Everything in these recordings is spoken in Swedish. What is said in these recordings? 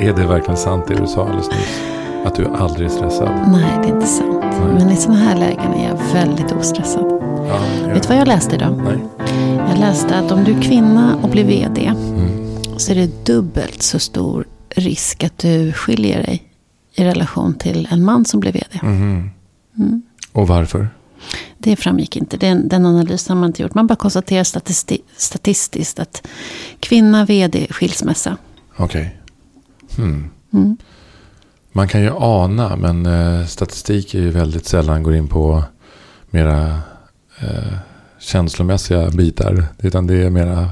Är det verkligen sant det du sa alldeles nyss? Att du aldrig är stressad? Nej, det är inte sant. Nej. Men i sådana här lägen är jag väldigt ostressad. Ja, Vet du vad jag läste idag? Nej. Jag läste att om du är kvinna och blir vd Mm. så är det dubbelt så stor risk att du skiljer dig i relation till en man som blir vd. Mhm. Mm. Och varför? Det framgick inte. Den, den analysen har man inte gjort. Man bara konstaterar statisti- statistiskt att kvinna, vd, skilsmässa. Okej. Hmm. Mm. Man kan ju ana, men eh, statistik är ju väldigt sällan går in på mera eh, känslomässiga bitar. Utan det är mera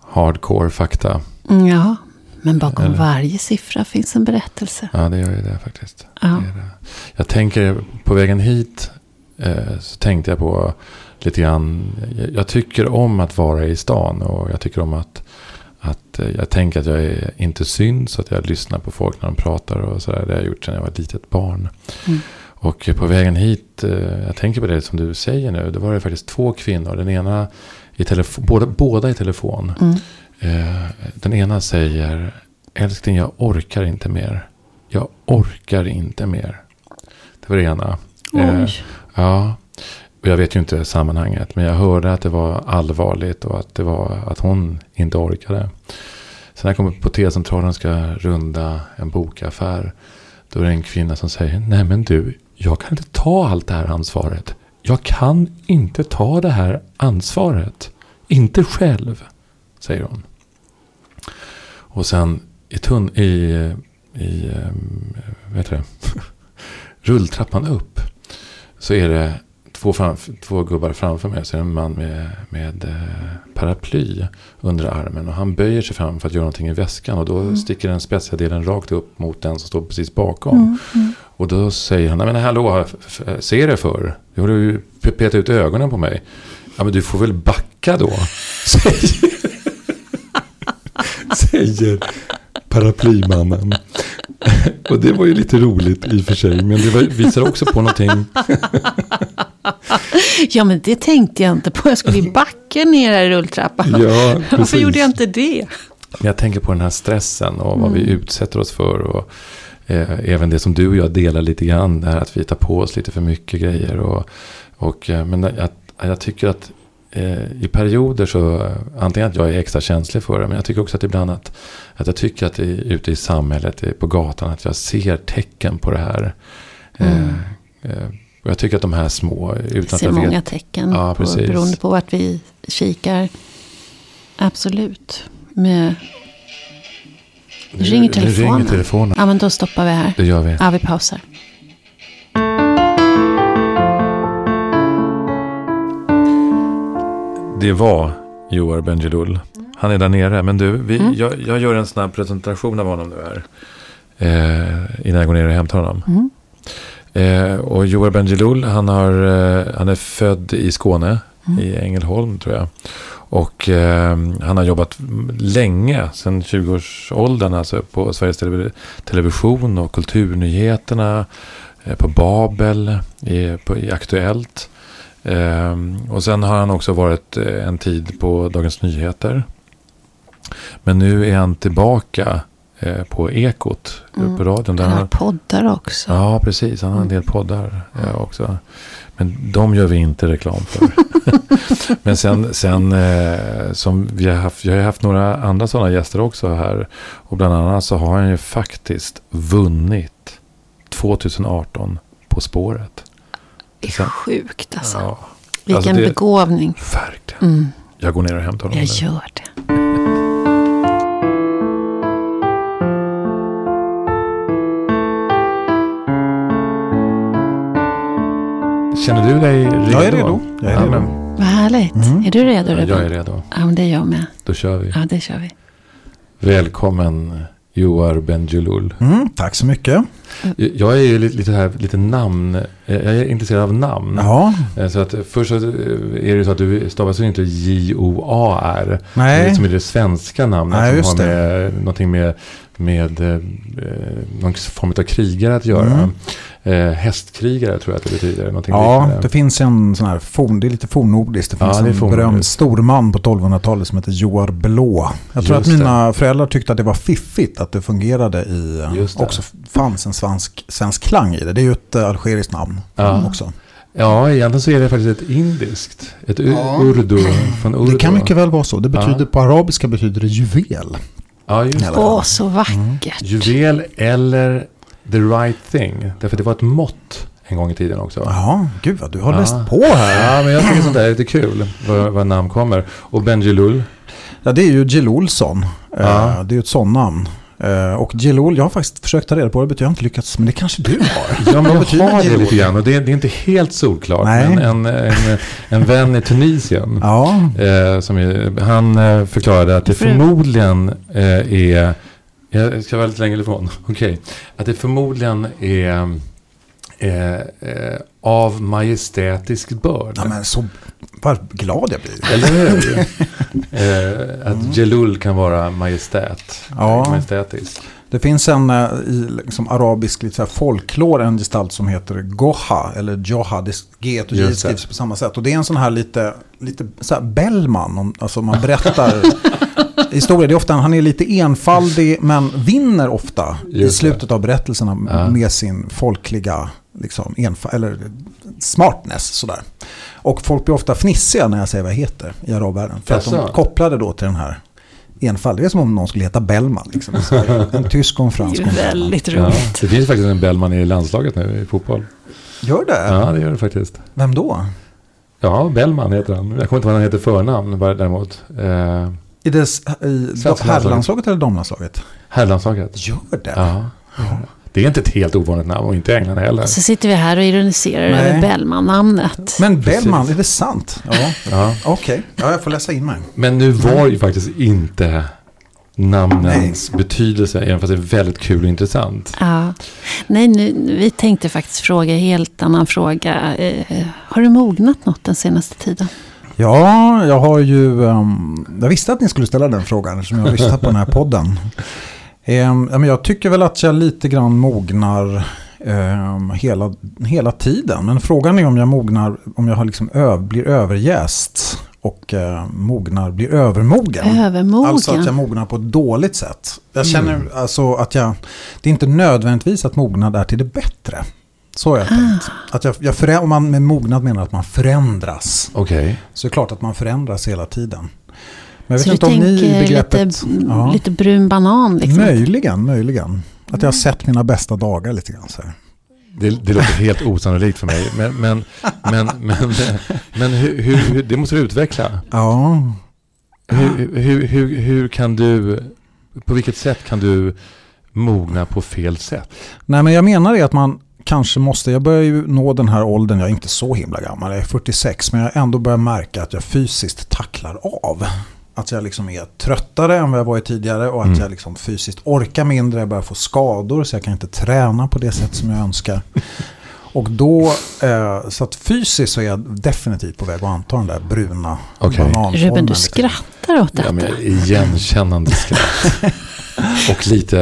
hardcore fakta. Mm, ja, men bakom Eller- varje siffra finns en berättelse. Ja, det gör ju det faktiskt. Ja. Det det. Jag tänker, på vägen hit eh, så tänkte jag på lite grann. Jag, jag tycker om att vara i stan och jag tycker om att, att eh, jag tänker att jag är inte syns. Så att jag lyssnar på folk när de pratar och sådär. Det har jag gjort sedan jag var ett litet barn. Mm. Och på vägen hit, eh, jag tänker på det som du säger nu. Det var det faktiskt två kvinnor. Den ena i telefon, båda, båda i telefon. Mm. Eh, den ena säger, älskling jag orkar inte mer. Jag orkar inte mer. Det var det ena. Oj. ja, och jag vet ju inte sammanhanget. Men jag hörde att det var allvarligt och att det var att hon inte orkade. Sen när jag kommer på T-centralen och ska runda en bokaffär. Då är det en kvinna som säger, nej men du, jag kan inte ta allt det här ansvaret. Jag kan inte ta det här ansvaret. Inte själv, säger hon. Och sen i, tunn, i, i eh, vad heter det? rulltrappan upp. Så är det två, framf- två gubbar framför mig. Så är det en man med, med eh, paraply under armen. Och han böjer sig fram för att göra någonting i väskan. Och då sticker den spetsiga delen rakt upp mot den som står precis bakom. Mm, mm. Och då säger han, "Nej, men hallå, ser det för? Du har ju pe- petat ut ögonen på mig. Ja men du får väl backa då. Säger, säger paraplymannen. Och det var ju lite roligt i och för sig. Men det visar också på någonting. Ja, men det tänkte jag inte på. Jag skulle ju backa ner här i rulltrappan. Ja, Varför gjorde jag inte det? Men jag tänker på den här stressen och vad vi Mm. utsätter oss för. Och eh, även det som du och jag delar lite grann. Det här att vi tar på oss lite för mycket grejer. Och, och, eh, men jag, jag tycker att eh, i perioder så, eh, antingen att jag är extra känslig för det. Men jag tycker också att ibland att, att jag tycker att det är ute i samhället, eh, på gatan, att jag ser tecken på det här. Eh, Mm. eh, och jag tycker att de här små, utan att ser jag många vet. tecken. Ja, på, precis. beroende på vart vi kikar. Absolut. Med, Nu- ringer telefonen. ringer telefonen. ja, men då stoppar vi här. Det gör vi. Ja, vi pausar. Det var Joar Bendjelloul. Han är där nere. Men du, vi, Mm. jag, jag gör en snabb presentation av honom nu här. Eh, innan jag går ner och hämtar honom. Mm. Eh, och Joar Bendjelloul, han, har, eh, han är född i Skåne. Mm. I Ängelholm tror jag. Och eh, han har jobbat länge, sedan 20-årsåldern, alltså på Sveriges Televi- Television och Kulturnyheterna. Eh, på Babel, i, på, i Aktuellt. Eh, och sen har han också varit eh, en tid på Dagens Nyheter. Men nu är han tillbaka eh, på Ekot, Mm. på radion. Där Han har poddar också. Ja, precis. Han har en del poddar ja, också. Men de gör vi inte reklam för. Men sen, sen eh, som vi har haft, jag har haft några andra sådana gäster också här. Och bland annat så har han ju faktiskt vunnit 2018 På spåret. Det är Sen- sjukt alltså. Ja, Vilken alltså det- begåvning. verkligen. Mm, Jag går ner och hämtar honom jag nu. gör det. Känner du dig redo? Jag är redo. Jag är Ja, redo. men, Vad härligt. Mm. Är du redo ja, jag är redo. Ja, men det är jag med. Då kör vi. Ja, det kör vi. Välkommen Joar Bendjelloul. Mm, tack så mycket. Jag är ju lite, lite, här, lite namn. Jag är intresserad av namn. Ja, Eh, Så att först så är det så att du stavas ju inte J-O-A-R. nej. Som är det svenska namnet. Nej, som har med någonting med, med eh, någon form av krigare att göra. Mm. Eh, hästkrigare tror jag att det betyder. Någonting Ja, liknande. det finns en sån här forn, det är lite fornnordiskt. Det Ja, finns det är en berömd storman på 1200-talet som heter Joar Blå. Jag tror Just att mina föräldrar tyckte att det var fiffigt att det fungerade i, Just det. också fanns en svensk, svensk klang i det. Det är ju ett eh, algeriskt namn Ja. också. Ja, egentligen så är det faktiskt ett indiskt. Ett Ja. urdu från urdu. Det kan mycket väl vara så. Det betyder, Ja. På arabiska betyder det juvel. Ja, just det. Åh, så vackert. Juvel eller the right thing. Därför det var ett mått en gång i tiden också. Ja, gud vad du har Ja. läst på här. Ja, men jag tycker sånt där är lite kul. Vad, vad namn kommer. Och Benjilul. Ja, det är ju Jill Olsson. Eh, Ja. Det är ju ett sånt namn. Eh, Och Jill Ol, jag har faktiskt försökt ta reda på det, jag har inte lyckats, men det kanske du har. Ja, men jag betyder har det lite grann. Och det, det är inte helt solklart. Nej. Men en, en, en vän i Tunisien. Ja, Eh, som är, han eh, förklarade att det förmodligen eh, är... Jag ska vara lite längre ifrån. Okej. Att det förmodligen är eh, eh, av majestätisk börd. ja men så vad glad jag blir. Eller hur? eh, att Jelul kan vara majestät. Ja. Majestätisk. Det finns en eh, i liksom, arabisk lite folklor, en gestalt som heter Goha, eller Joha, det G och J skrivs på samma sätt. Och det är en sån här lite, lite så här Bellman, om, alltså man berättar historier. Det är ofta, han är lite enfaldig, men vinner ofta i det. slutet av berättelserna Ja. med sin folkliga liksom, enfa, eller smartness. Sådär. Och folk blir ofta fnissiga när jag säger vad jag heter i arabvärlden. För att de Jaså? kopplar det då till den här enfald. Det är som om någon skulle heta Bellman. Liksom. En tysk och en Det fransk. är ju Bellman. väldigt Ja. roligt. Det finns faktiskt en Bellman i landslaget nu i fotboll. Gör det? Ja, det gör det faktiskt. Vem då? Ja, Bellman heter han. Jag kommer inte ihåg vad han heter förnamn däremot. Eh, I, dess, i landslaget. herrlandslaget eller damlandslaget? herrlandslaget. Gör det? Ja. Det är inte ett helt ovanligt namn och inte i England heller. Så sitter vi här och ironiserar Nej. över Bellman-namnet. Men Precis. Bellman, är det sant? Ja, Ja. okej. Ja, jag får läsa in mig. Men nu var ju faktiskt inte namnens betydelse, även fast det är väldigt kul och intressant. Ja. Nej, nu, vi tänkte faktiskt fråga en helt annan fråga. Eh, har du mognat något den senaste tiden? Ja, jag har ju... ehm, jag visste att ni skulle ställa den frågan eftersom jag har lyssnat på den här podden. Ehm, jag tycker väl att jag lite grann mognar ehm, hela, hela tiden. Men frågan är om jag mognar, om jag har liksom ö, blir överjäst och eh, mognar, blir övermogen. Övermogen? Alltså att jag mognar på ett dåligt sätt. Jag känner alltså att jag... Det är inte nödvändigtvis att mognad är till det bättre. Så har jag tänkt. Att jag, jag förä- om man med mognad menar att man förändras. Okej. Så är det klart att man förändras hela tiden. Men jag vet Så du inte om ni i tänker begreppet... lite, ja, lite brun banan liksom? Möjligen, möjligen. Att jag har sett mina bästa dagar lite grann så här. Det, det låter helt osannolikt för mig. Men, men, men, men, men hur, hur, hur, det måste du utveckla. Ja, Hur, hur, hur, hur kan du, på vilket sätt kan du mogna på fel sätt? Nej men jag menar det att man kanske måste, jag börjar ju nå den här åldern, jag är inte så himla gammal, jag är 46, men jag ändå börjar märka att jag fysiskt tacklar av. Att jag liksom är tröttare än vad jag varit tidigare och att Mm. jag liksom fysiskt orkar mindre, jag börjar få skador så jag kan inte träna på det sätt som jag önskar. Och då, eh, så att fysiskt så är jag definitivt på väg att anta den där bruna Okej. bananformen. Ruben, du skrattar åt detta. Ja, men igenkännande skratt. Och lite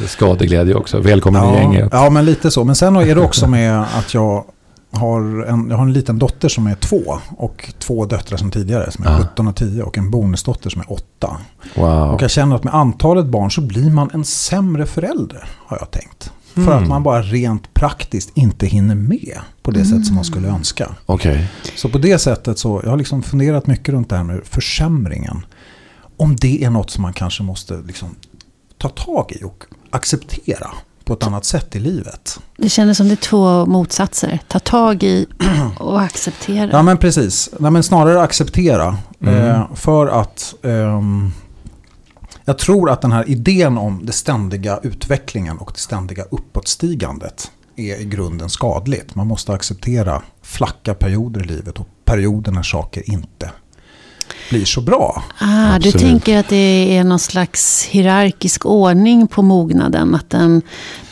eh, skadeglädje också. Välkommen i Ja, gänget. ja, men lite så. Men sen är det också med att jag har en, jag har en liten dotter som är två och två döttrar som tidigare som är Ah. 17 och 10 och en bonusdotter som är 8. Wow. Och jag känner att med antalet barn så blir man en sämre förälder har jag tänkt. För Mm. att man bara rent praktiskt inte hinner med på det sätt som man skulle önska. Okej. Så på det sättet så, jag har liksom funderat mycket runt det här med försämringen. Om det är något som man kanske måste liksom ta tag i och acceptera på ett annat sätt i livet. Det kändes som det är två motsatser. Ta tag i och acceptera. Ja men precis, Nej, men snarare acceptera. Mm. Eh, för att ehm, jag tror att den här idén om det ständiga utvecklingen och det ständiga uppåtstigandet är i grunden skadligt. Man måste acceptera flacka perioder i livet och perioder när saker inte blir så bra. Ah, du tänker att det är någon slags hierarkisk ordning på mognaden. Att den,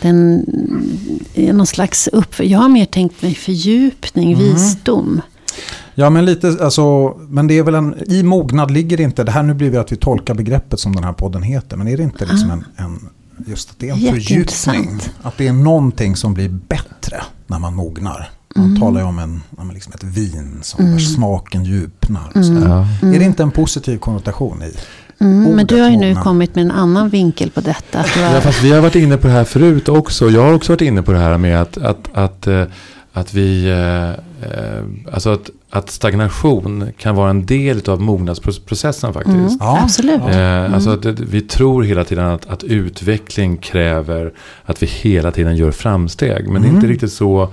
den är någon slags upp... Jag har mer tänkt mig fördjupning, Mm. visdom. Ja men lite, alltså, men det är väl en, i mognad ligger det inte, det här nu blir det att vi tolkar begreppet som den här podden heter, men är det inte liksom en, en, just att det är en fördjupning. Att det är någonting som blir bättre när man mognar. Man mm. talar ju om, en, om liksom ett vin som mm. smaken djupnar. Mm. Ja. Är det inte en positiv konnotation i? Mm, men du har ju nu kommit med en annan vinkel på detta. Var... Ja, fast vi har varit inne på det här förut också. Jag har också varit inne på det här med att, att, att, eh, att vi... Eh, eh, alltså att, att stagnation kan vara en del av mognadsprocessen faktiskt. Mm, ja, absolut. Mm. Alltså att vi tror hela tiden att, att utveckling kräver att vi hela tiden gör framsteg. Men mm. det är inte mm. riktigt så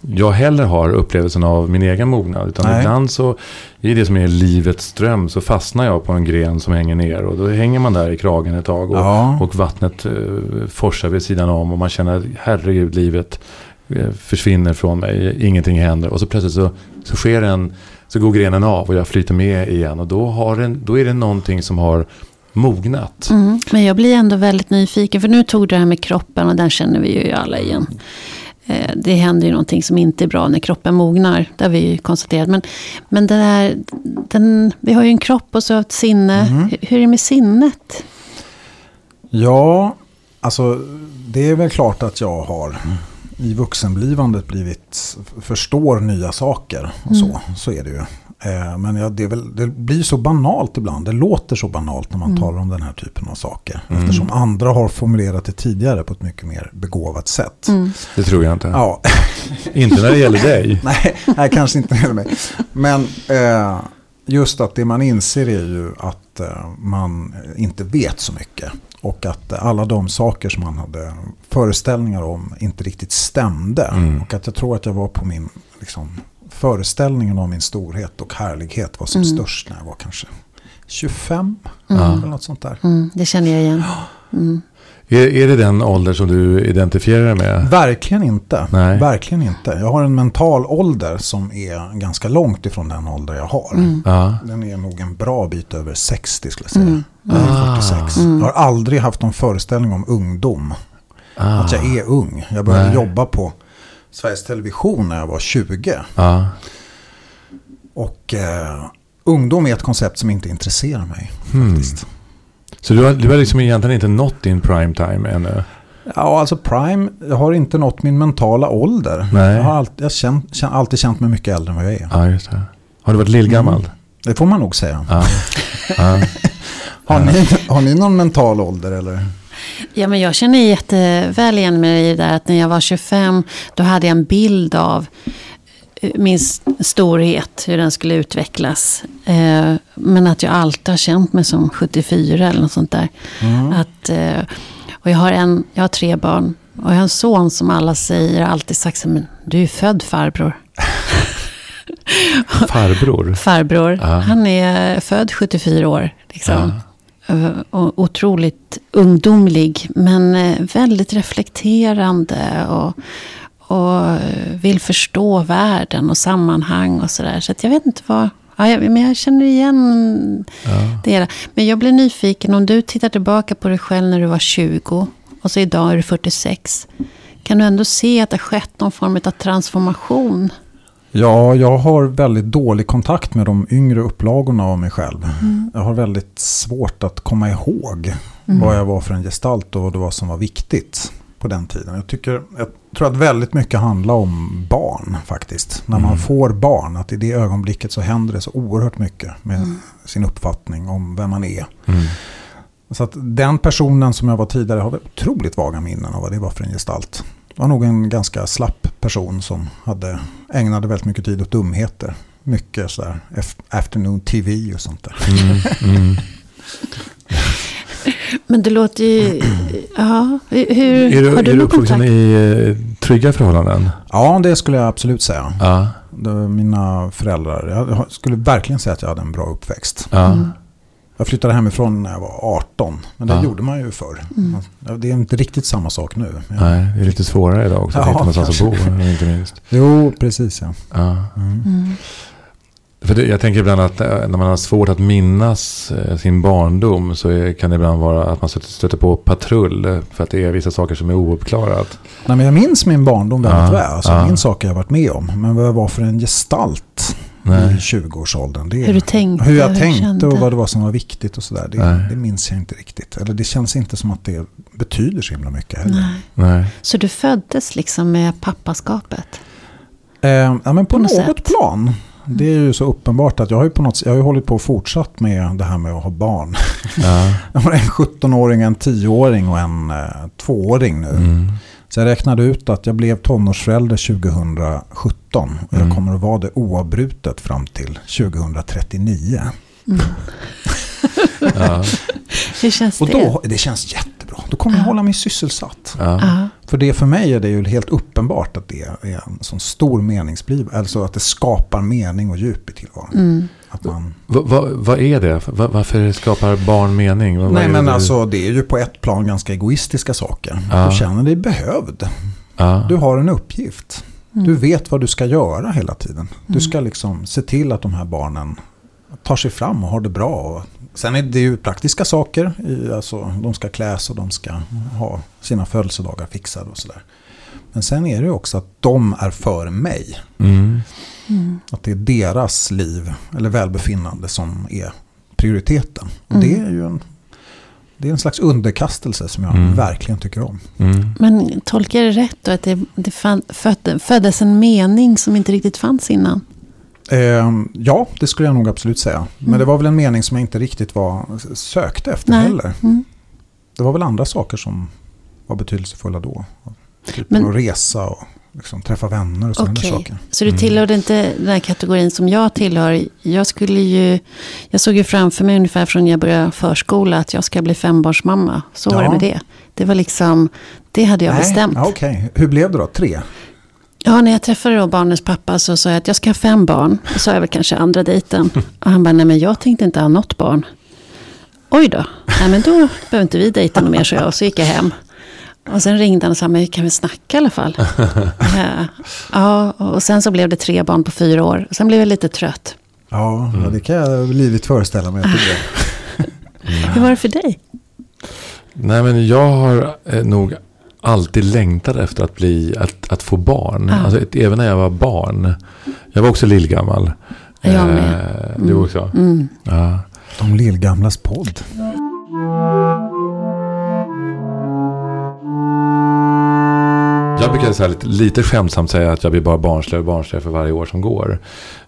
jag heller har upplevelsen av min egen mognad. Utan Nej. ibland så, i det som är livets ström, så fastnar jag på en gren som hänger ner. Och då hänger man där i kragen ett tag. Och, ja. och vattnet uh, forsar vid sidan om. Och man känner, herregud, livet försvinner från mig. Ingenting händer. Och så plötsligt så, så sker en, så går grenen av och jag flyter med igen. Och då, har en, då är det någonting som har mognat. Mm, men jag blir ändå väldigt nyfiken. För nu tog du det här med kroppen och den känner vi ju alla igen. Eh, det händer ju någonting som inte är bra när kroppen mognar. Det har vi ju konstaterat. Men, men den här, den, vi har ju en kropp och så ett sinne. Mm. Hur är det med sinnet? Ja, alltså det är väl klart att jag har i vuxenblivandet blivit, förstår nya saker. Och så, mm. så är det ju. Eh, men ja, det, väl, det, blir så banalt ibland. Det låter så banalt när man mm. talar om den här typen av saker. Mm. Eftersom andra har formulerat det tidigare på ett mycket mer begåvat sätt. Mm. Det tror jag inte. Ja. inte när det gäller dig. nej, nej, kanske inte när det gäller mig. Men eh, just att det man inser är ju att eh, man inte vet så mycket. Och att alla de saker som man hade föreställningar om inte riktigt stämde. Mm. Och att jag tror att jag var på min liksom, föreställningen om min storhet och härlighet var som mm. störst när jag var kanske 25. Mm. Eller något sånt där. Mm, det känner jag igen. Mm. Är, är det den ålder som du identifierar med? Verkligen inte. Nej. Verkligen inte. Jag har en mental ålder som är ganska långt ifrån den ålder jag har. Mm. Den är nog en bra bit över 60 skulle jag säga. Mm. Mm. 46. Jag har aldrig haft någon föreställning om ungdom. Ah. Att jag är ung. Jag började Nej. jobba på Sveriges Television när jag var 20. Ja. Och eh, ungdom är ett koncept som inte intresserar mig. Hmm. faktiskt. Så du har, du har liksom egentligen inte nått din prime time ännu? Ja, alltså prime, jag har inte nått min mentala ålder. Nej. Jag har alltid, jag känt, känt, alltid känt mig mycket äldre än vad jag är. Ja, just det. Har du varit lillgammal? Mm. Det får man nog säga. Ja. ja. har, ni, har ni någon mental ålder eller? Ja, men jag känner jätteväl igen mig i det där att när jag var 25 då hade jag en bild av min storhet, hur den skulle utvecklas. Eh, men att jag alltid har känt mig som 74 eller något sånt där. Mm. Att, eh, och jag har, en, jag har tre barn. Och jag har en son som alla säger, alltid sagt men du är född farbror. farbror? farbror. Ja. Han är född 74 år. Liksom. Ja. Eh, otroligt ungdomlig. Men väldigt reflekterande. Och, och vill förstå världen och sammanhang och sådär. Så att jag vet inte vad... Ja, jag, men jag känner igen ja. det. Men jag blir nyfiken. Om du tittar tillbaka på dig själv när du var 20. Och så idag är du 46. Kan du ändå se att det har skett någon form av transformation? Ja, jag har väldigt dålig kontakt med de yngre upplagorna av mig själv. Mm. Jag har väldigt svårt att komma ihåg mm. vad jag var för en gestalt och vad det var som var viktigt på den tiden. Jag, tycker, jag tror att väldigt mycket handlar om barn faktiskt. När man mm. får barn, att i det ögonblicket så händer det så oerhört mycket med mm. sin uppfattning om vem man är. Mm. Så att den personen som jag var tidigare har otroligt vaga minnen av vad det var för en gestalt var nog en ganska slapp person som hade, ägnade väldigt mycket tid åt dumheter. Mycket sådär afternoon tv och sånt där. Men det låter ju... Ja, hur, är du, har du, är du uppvuxen i eh, trygga förhållanden? Ja, det skulle jag absolut säga. Ja. Mina föräldrar, jag skulle verkligen säga att jag hade en bra uppväxt. Ja. Mm. Jag flyttade hemifrån när jag var 18. Men det ja. gjorde man ju förr. Mm. Det är inte riktigt samma sak nu. Nej, det är lite svårare idag också. Att ja, hitta någonstans att bo. Inte minst. Jo, precis ja. ja. Mm. Mm. För det, jag tänker ibland att eh, när man har svårt att minnas eh, sin barndom så är, kan det ibland vara att man stöter på patrull för att det är vissa saker som är ouppklarat. Nej, men jag minns min barndom väldigt ja, väl. Alltså, ja. Jag minns saker jag varit med om. Men vad jag var för en gestalt Nej. i 20-årsåldern. Det Hur du tänkte, Hur jag hur tänkte kände. och vad det var som var viktigt och sådär. Det, det minns jag inte riktigt. Eller det känns inte som att det betyder så himla mycket heller. Nej. Nej. Så du föddes liksom med pappaskapet? Eh, ja, men på, På något något plan. Det är ju så uppenbart att jag har ju på något jag har ju hållit på och fortsatt med det här med att ha barn. Ja. Jag har en 17-åring, en 10-åring och en eh, 2-åring nu. Mm. Så jag räknade ut att jag blev tonårsförälder 2017. Och jag Mm. kommer att vara det oavbrutet fram till 2039. Ja. Hur känns Och det? då, det känns jättebra. Då kommer jag Ja. hålla mig sysselsatt. För det för mig är det ju helt uppenbart att det är en sån stor meningsbliv. Alltså att det skapar mening och djup i tillvaron. Mm. Att man, Va, va, vad är det? Va, varför skapar barn mening? Vad- vad nej men det? alltså det är ju på ett plan ganska egoistiska saker. Ja. Du känner dig behövd. Ja. Du har en uppgift. Mm. Du vet vad du ska göra hela tiden. Du ska liksom se till att de här barnen tar sig fram och har det bra. Och sen är det ju praktiska saker. Alltså, de ska kläs och de ska ha sina födelsedagar fixade och sådär. Men sen är det ju också att de är för mig. Mm. Mm. Att det är deras liv eller välbefinnande som är prioriteten. Och Mm. det är ju en, det är en slags underkastelse som jag Mm. verkligen tycker om. Mm. Men tolkar jag det rätt då? Att det, det fann, födde, föddes en mening som inte riktigt fanns innan? Ehm, ja, det skulle jag nog absolut säga. Men Mm. det var väl en mening som jag inte riktigt var, sökte efter Nej. heller. Mm. Det var väl andra saker som var betydelsefulla då. Typ Men- att resa och liksom träffa vänner och sådana där saker. Så du Mm. tillhörde inte den här kategorin som jag tillhör. Jag skulle ju, jag såg ju framför mig ungefär från jag började förskola att jag ska bli fembarnsmamma. Så var Ja. det med det. Det var liksom, det hade jag bestämt. Ja, Okej, hur blev det då? Tre? Ja, när jag träffade då barnens pappa så sa jag att jag ska ha fem barn. Det sa jag väl kanske andra dejten. Och han bara, nej men jag tänkte inte ha något barn. Oj då, nej men då behöver inte vi dejta något mer, så jag. Och så gick jag hem. Och sen ringde han och sa, men vi kan väl snacka i alla fall. Ja, ja, och sen så blev det tre barn på fyra år. Och sen blev jag lite trött. Ja, det kan jag livligt föreställa mig. Hur var det för dig? Nej men jag har eh, nog alltid längtat efter att, bli, att, att få barn. Ja. Alltså, även när jag var barn. Jag var också lillgammal. Jag med. Eh, Du Mm. också? Mm. Ja. De lillgamlas podd. Jag brukar så här lite, lite skämtsamt säga att jag blir bara barnsligare och barnsligare för varje år som går.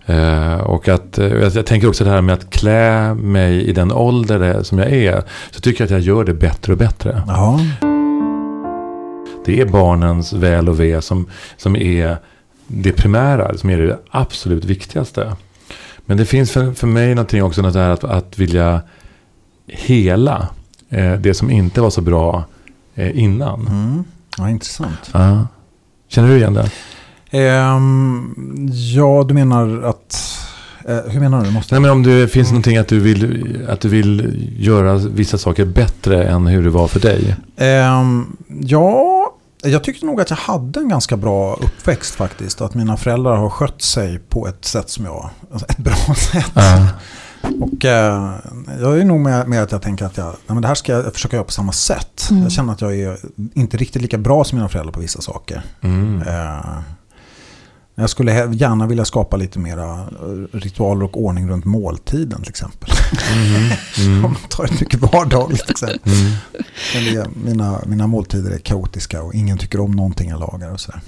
Eh, och att, eh, jag, jag tänker också det här med att klä mig i den ålder som jag är. Så tycker jag att jag gör det bättre och bättre. Ja, Det är barnens väl och ve som, som är det primära, som är det absolut viktigaste. Men det finns för, för mig någonting också något där att, att vilja hela eh, det som inte var så bra eh, innan. mm. ja intressant. Ja. Känner du igen det? Ehm, ja, du menar att... eh, hur menar du? Måste Nej, men om det finns någonting att du, vill, att du vill göra vissa saker bättre än hur det var för dig. Ehm, ja, jag tyckte nog att jag hade en ganska bra uppväxt faktiskt. Att mina föräldrar har skött sig på ett sätt som jag... Alltså ett bra sätt. Ja. Och eh, jag är nog med, med att jag tänker att jag, nej, men det här ska jag försöka göra på samma sätt. Mm. Jag känner att jag är inte riktigt lika bra som mina föräldrar på vissa saker. Mm. Eh, jag skulle gärna vilja skapa lite mera eh, ritualer och ordning runt måltiden till exempel. Om Mm. man tar ett mycket vardagligt exempel. Mm. Men det, är- mina, mina måltider är kaotiska och ingen tycker om någonting jag lagar och sådär.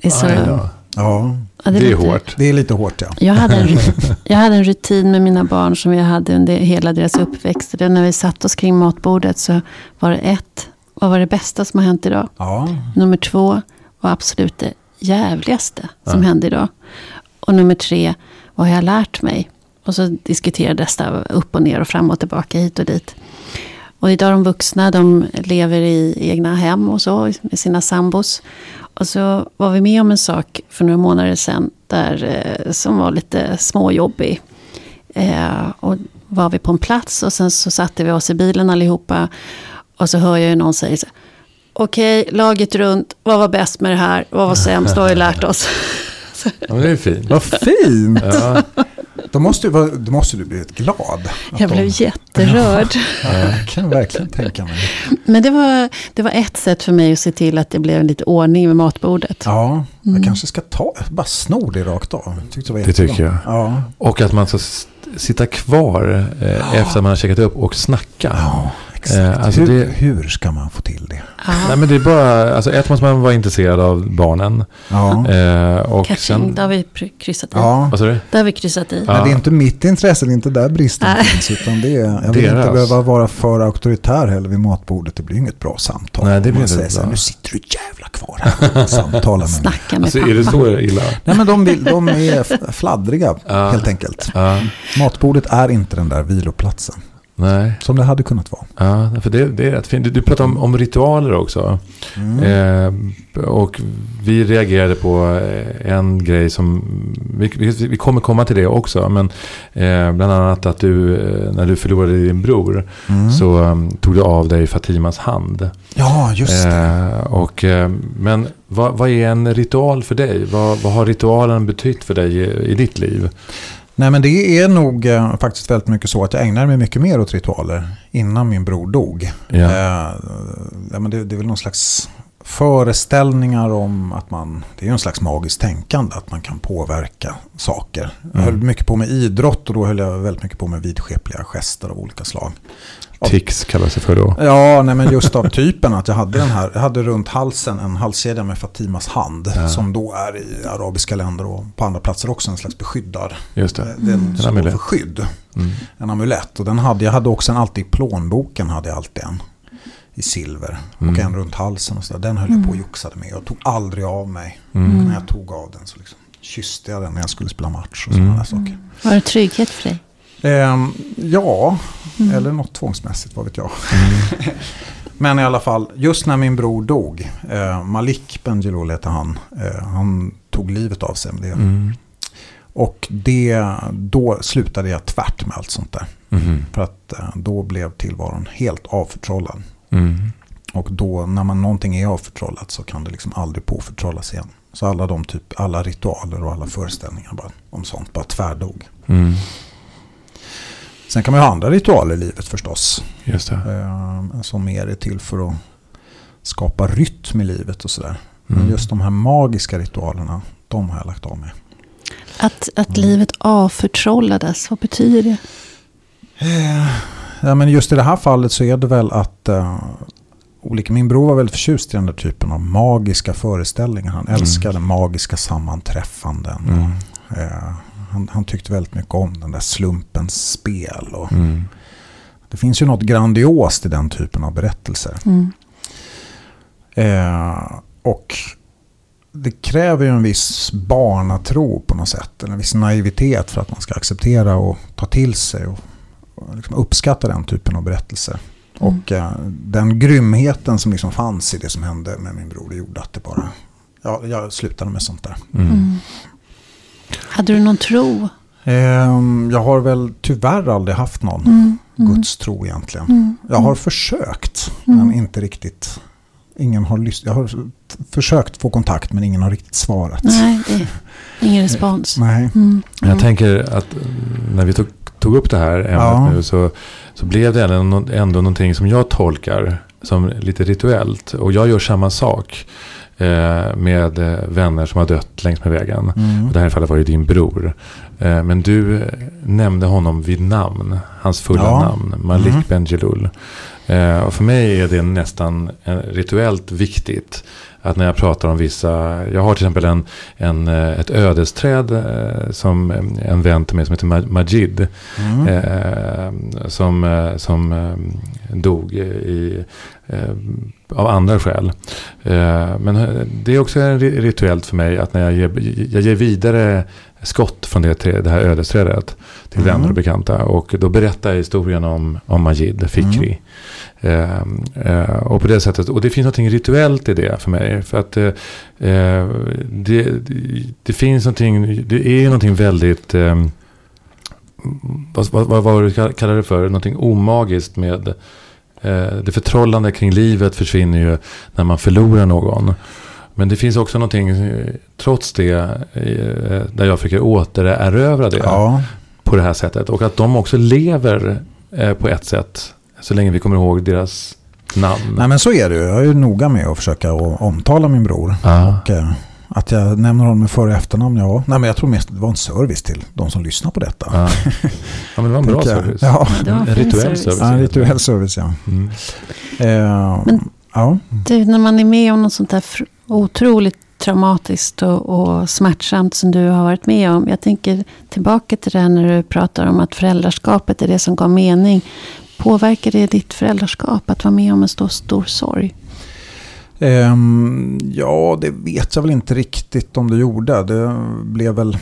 Det är, så, Aj. Ja, ja, Det är lite- hårt. det är lite hårt ja. Jag hade, en, jag hade en rutin med mina barn som jag hade under hela deras uppväxt. Det när vi satt oss kring matbordet så var det ett, vad var det bästa som har hänt idag? Ja, Nummer två var absolut det jävligaste som Ja. hände idag. Och nummer tre, vad har jag lärt mig? Och så diskuterades det upp och ner och fram och tillbaka hit och dit. Och idag de vuxna, de lever i egna hem och så med sina sambos. Och så var vi med om en sak för några månader sedan där, eh, som var lite småjobbig. Eh, och var vi på en plats och sen så satte vi oss i bilen allihopa. Och så hör jag ju någon säga så här, Okej, laget runt, vad var bäst med det här? Vad var sämst? Vad har vi lärt oss? Ja, det är fint. Vad fint! Ja, Då måste, du då måste du blivit glad. Jag de- blev jätterörd. Ja, jag kan verkligen tänka mig. Men det var, det var ett sätt för mig att se till att det blev lite ordning med matbordet. Ja, Mm. jag kanske ska ta, bara sno det rakt av. Jag tyckte det, var Det tycker jag. Ja. och att man ska sitta kvar eh, efter att man har checkat upp och snacka. Ja, exakt. Eh, alltså hur, det- hur ska man få till det? Ja. Nej men det är bara, alltså ett måste man vara intresserad av barnen. Ja, Eh, och Catching, sen, där har vi kryssat i. ja. vad sa du? Där har vi kryssat i. Ja. Men det är inte mitt intresse, det är inte där bristen Nej. finns. Utan det är, jag vill Deras. inte behöva vara för auktoritär heller vid matbordet. Det blir inget bra samtal. Nej, det blir man inte säger så. Nu sitter du jävla kvar här och samtalar med mig. Snacka med Alltså pappa. är det så illa? Nej men de, vill, de är fladdriga Ja. helt enkelt. Matbordet är inte den där viloplatsen. Nej. Som det hade kunnat vara. Ja, för det, det är rätt fint. Du, du pratar om, om ritualer också. Mm. Eh, och vi reagerade på eh, en grej som, vi, vi, vi kommer komma till det också, men eh, bland annat att du, eh, när du förlorade din bror, Mm. så um, tog du av dig Fatimas hand. Ja, just det. Eh, och, eh, men vad, vad är en ritual för dig? Vad, vad har ritualen betytt för dig i, i ditt liv? Nej men det är nog eh, faktiskt väldigt mycket så att jag ägnar mig mycket mer åt ritualer innan min bror dog. Ja. Eh, ja, men det, det är väl någon slags föreställningar om att man, det är ju en slags magiskt tänkande, att man kan påverka saker. Jag Mm. höll mycket på med idrott och då höll jag väldigt mycket på med vidskepliga gester av olika slag. Tics kallas det för då. Ja, nej, men just av typen att jag hade den här, jag hade runt halsen en halskedja med Fatimas hand. Ja. Som då är i arabiska länder och på andra platser också en slags beskyddar. Just det. Den står amulett. för skydd. Mm. En amulett. Och den hade, jag hade också en alltid i plånboken hade jag alltid en. I silver. Mm. Och en runt halsen och så där. Den höll jag på och joxade med. Jag tog aldrig av mig. Mm. När jag tog av den så liksom kysste jag den när jag skulle spela match och Mm. sådana där saker. Var det trygghet för dig? Ehm, ja, Mm. eller något tvångsmässigt, vad vet jag. Mm. Men i alla fall, just när min bror dog, eh, Malik Bendjelloul hette han, eh, han tog livet av sig med det. Mm. Och det, då slutade jag tvärt med allt sånt där. För att eh, då blev tillvaron helt avförtrollad. Mm. Och då, när man någonting är avförtrollat så kan det liksom aldrig påförtrollas igen. Så alla de typ, alla ritualer och alla föreställningar bara, om sånt bara tvärdog. Mm. Sen kan man ju ha andra ritualer i livet förstås. Just det. Eh, som mer är till för att skapa rytm i livet och sådär. Men Mm. just de här magiska ritualerna, de har jag lagt av med. Att, att livet avförtrollades, vad betyder det? Eh, ja, men just i det här fallet så är det väl att eh, olika, min bror var väldigt förtjust i den där typen av magiska föreställningar. Han älskade magiska sammanträffanden. Mm. Eh, han, han tyckte väldigt mycket om den där slumpens spel. Och Mm. Det finns ju något grandiost i den typen av berättelser. Mm. Eh, och det kräver ju en viss barnatro på något sätt. Eller en viss naivitet för att man ska acceptera och ta till sig och, och liksom uppskatta den typen av berättelser. Mm. Och eh, den grymheten som liksom fanns i det som hände med min bror det gjorde att det bara... Ja, jag slutade med sånt där. Mm. Mm. Hade du någon tro? Ehm, jag har väl tyvärr aldrig haft någon Mm. Mm. Guds tro egentligen. Mm. Jag har försökt, Mm. men inte riktigt. Ingen har lyssnat. Jag har försökt få kontakt, men ingen har riktigt svarat. Nej, det är ingen respons. Nej. Mm. Jag tänker att eh, när vi tog, tog upp det här ämnet Ja. nu så, så blev det ändå, ändå någonting som jag tolkar som lite rituellt. Och jag gör samma sak eh, med eh, vänner som har dött längs med vägen. Mm. Och det här fallet var ju din bror. Eh, men du eh, nämnde honom vid namn. Hans fulla Ja. namn. Malik Mm. Bendjelloul. Eh, och för mig är det nästan eh, rituellt viktigt. Att när jag pratar om vissa. Jag har till exempel en, en, eh, ett ödesträd. Eh, som eh, en vän till mig som heter Ma- Majid. Mm. Eh, som som dog i, eh, av andra skäl. Eh, men det är också en rituellt för mig att när jag ger, jag ger vidare skott från det, det här ödesträdet till Mm. vänner och bekanta. Och då berättar jag historien om, om Majid Fikri. Eh, eh, och på det sättet, och det finns något rituellt i det för mig. För att eh, eh, det, det, finns någonting, det är någonting väldigt, eh, vad, vad, vad var du kallar det för? Någonting omagiskt med eh, det förtrollande kring livet försvinner ju när man förlorar någon. Men det finns också någonting, eh, trots det, där jag försöker återerövra det Ja, på det här sättet. Och att de också lever på ett sätt, så länge vi kommer ihåg deras namn. nej men så är det ju. Jag är ju noga med att försöka omtala min bror. Och, eh, att jag nämner honom med för och efternamn, ja. Nej men jag tror mest det var en service till de som lyssnar på detta. Ja. ja, men det var en bra service. Ja, En rituell service. ja, en rituell service ja. Mm. Eh, Men- ja. Du, när man är med om något sånt där fr- otroligt traumatiskt och, och smärtsamt som du har varit med om. Jag tänker tillbaka till det här när du pratar om att föräldraskapet är det som gav mening. Påverkar det ditt föräldraskap att vara med om en stor, stor sorg? Ehm, ja, det vet jag väl inte riktigt om det gjorde. Det blev väl...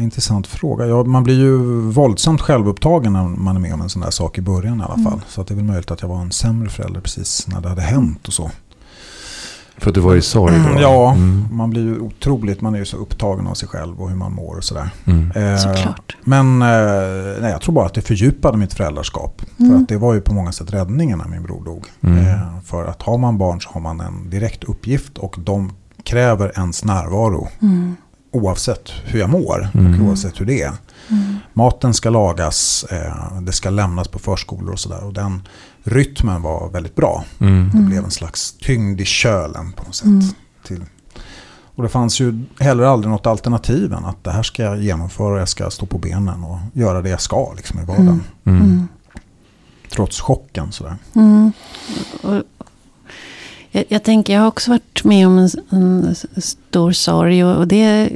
Intressant fråga. Ja, man blir ju våldsamt självupptagen när man är med om en sån där sak i början i alla fall. Så att det är väl möjligt att jag var en sämre förälder precis när det hade hänt och så. För att du var i sorg då? Ja, Mm. man blir ju otroligt, man är ju så upptagen av sig själv och hur man mår och sådär. Mm. Eh, Såklart. Men eh, nej, jag tror bara att det fördjupade mitt föräldraskap. För Mm. att det var ju på många sätt räddningen när min bror dog. Mm. Eh, för att har man barn så har man en direkt uppgift och de kräver ens närvaro. Mm. Oavsett hur jag mår Mm. och oavsett hur det är. Mm. Maten ska lagas, eh, det ska lämnas på förskolor och sådär. Och den rytmen var väldigt bra. Mm. Det blev en slags tyngd i kölen på något sätt. Mm. Till. Och det fanns ju heller aldrig något alternativ än att det här ska jag genomföra, jag ska stå på benen och göra det jag ska liksom i vardagen. Mm. Mm. Mm. Trots chocken sådär. Mm. Och, jag, jag tänker, jag har också varit med om en, en stor sorg. Och, och det,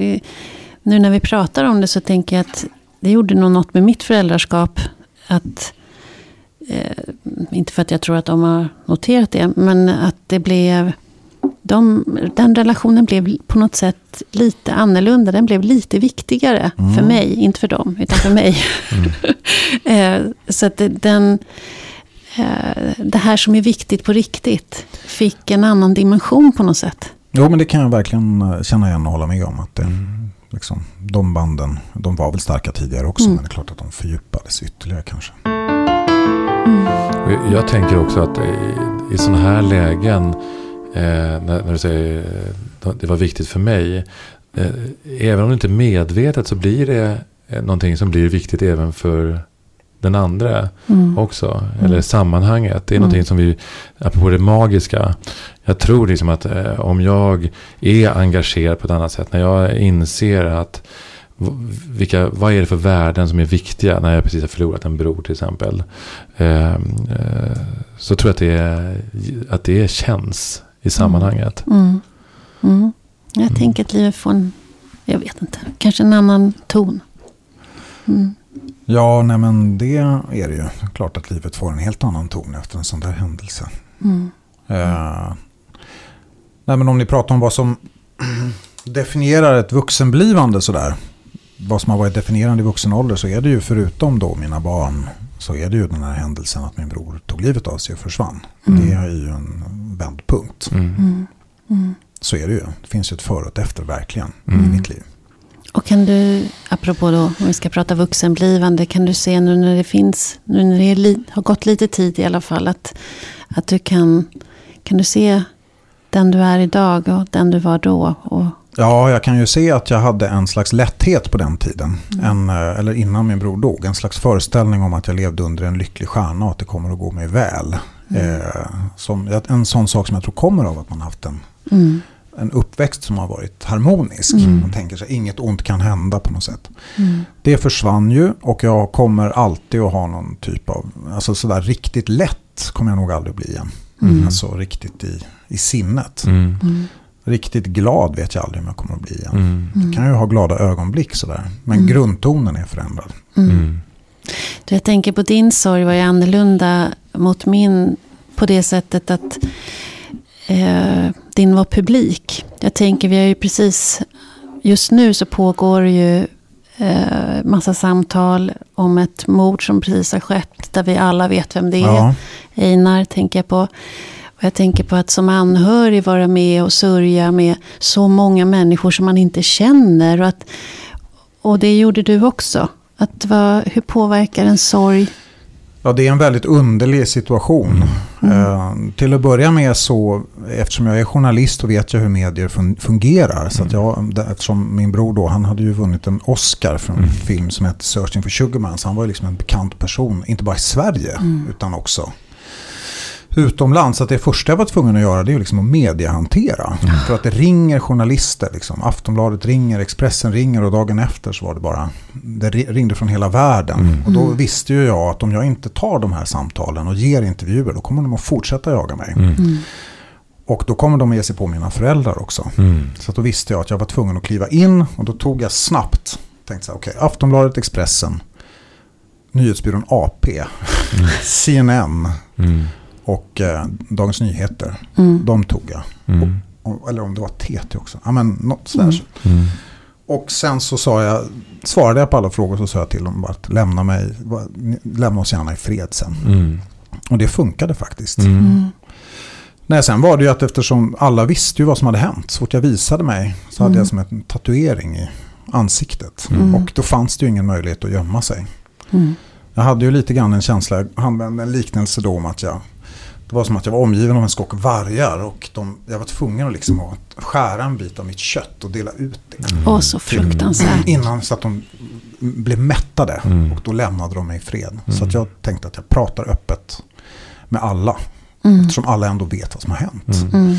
nu när vi pratar om det så tänker jag att det gjorde nog något med mitt föräldraskap. Att, eh, inte för att jag tror att de har noterat det, men att det blev... De, den relationen blev på något sätt lite annorlunda. Den blev lite viktigare Mm. för mig, inte för dem, utan för mig. Eh, så att den, eh, det här som är viktigt på riktigt fick en annan dimension på något sätt. Jo men det kan jag verkligen känna igen och hålla med om. Att det, liksom, de banden, de var väl starka tidigare också. Mm. Men det är klart att de fördjupades ytterligare kanske. Jag- tänker också att i, i sådana här lägen, eh, när, när du säger eh, det var viktigt för mig, eh, även om det inte är medvetet så blir det eh, någonting som blir viktigt även för den andra Mm. också. Eller sammanhanget. Det är någonting Mm. som vi, apropå det magiska. Jag tror liksom att eh, om jag är engagerad på ett annat sätt. När jag inser att vilka, vad är det för värden som är viktiga när jag precis har förlorat en bror till exempel. Eh, eh, så tror jag att det, är, att det känns i sammanhanget. Mm. Mm. Jag Mm. tänker att livet får en, jag vet inte, kanske en annan ton. Mm. Ja, nej men det är det ju. Klart att livet får en helt annan ton efter en sån där händelse. Mm. Eh, nej, men om ni pratar om vad som definierar ett vuxenblivande sådär. Vad som har varit definierande i vuxen ålder så är det ju förutom då mina barn så är det ju den här händelsen att min bror tog livet av sig och försvann. Mm. Det är ju en vändpunkt. Mm. Mm. Mm. Så är det ju. Det finns ju ett före och ett efter verkligen Mm. i mitt liv. Och kan du, apropå då, om vi ska prata vuxenblivande, kan du se nu när det finns, nu när det li, har gått lite tid i alla fall, att, att du kan, kan du se den du är idag och den du var då? Och, Ja, jag kan ju se att jag hade en slags lätthet på den tiden. En, eh, eller innan min bror dog. En slags föreställning om att jag levde under en lycklig stjärna och att det kommer att gå mig väl. Eh, som, en sån sak som jag tror kommer av att man haft en, mm, en uppväxt som har varit harmonisk. Mm. Man tänker sig inget ont kan hända på något sätt. mm, Det försvann ju och jag kommer alltid att ha någon typ av, alltså sådär riktigt lätt kommer jag nog aldrig bli igen. Mm. Alltså riktigt i, i sinnet. Mm. Mm, Riktigt glad vet jag aldrig om jag kommer att bli igen. Mm. Jag kan ju ha glada ögonblick sådär. Men Mm. grundtonen är förändrad. mm. Mm. Du, jag tänker på din sorg var ju annorlunda mot min på det sättet att eh, din var publik. Jag tänker, vi har ju precis, just nu så pågår ju eh, massa samtal om ett mord som precis har skett, där vi alla vet vem det är. Ja, Einar tänker jag på. Och jag tänker på att som anhörig vara med och sörja med så många människor som man inte känner. Och, att, och det gjorde du också. Att vad, hur påverkar en sorg? Ja, det är en väldigt underlig situation. Mm. Eh, till att börja med så, eftersom jag är journalist och vet jag hur medier fun- fungerar. Så att jag, där- eftersom min bror då, han hade ju vunnit en Oscar för en Mm. film som heter Searching for Sugarman. Så han var ju liksom en bekant person, inte bara i Sverige Mm. utan också utomlands. Så att det första jag var tvungen att göra det är liksom att mediehantera. För att det ringer journalister. Liksom. Aftonbladet ringer, Expressen ringer och dagen efter så var det bara, det ri- ringde från hela världen. Mm. Och då visste ju jag att om jag inte tar de här samtalen och ger intervjuer då kommer de att fortsätta jaga mig. Mm. Mm. Och då kommer de att ge sig på mina föräldrar också. Mm. Så att då visste jag att jag var tvungen att kliva in och då tog jag snabbt, tänkte så här, okej, Aftonbladet, Expressen, Nyhetsbyrån AP, CNN Mm. och eh, Dagens Nyheter. Mm. De tog jag. Mm. Och- Eller om det var TT också. Ja, men något sådär. Mm. Och sen så sa jag, svarade jag på alla frågor så sa jag till dem bara att lämna mig, lämna oss gärna i fred sen. Mm. Och det funkade faktiskt. Mm. Mm. Nej, sen var det ju att eftersom alla visste ju vad som hade hänt. Så fort jag visade mig så hade jag som en tatuering i ansiktet. Mm. Och då fanns det ju ingen möjlighet att gömma sig. Mm. Jag hade ju lite grann en känsla, jag använde en liknelse då om att jag det var som att jag var omgiven av en skock vargar och de, jag var tvungen att, liksom att skära en bit av mitt kött och dela ut det. Åh, så fruktansvärt. Innan så att de blev mättade Mm. och då lämnade de mig i fred. Så att jag tänkte att jag pratar öppet med alla. Mm. Eftersom alla ändå vet vad som har hänt. Mm. Mm.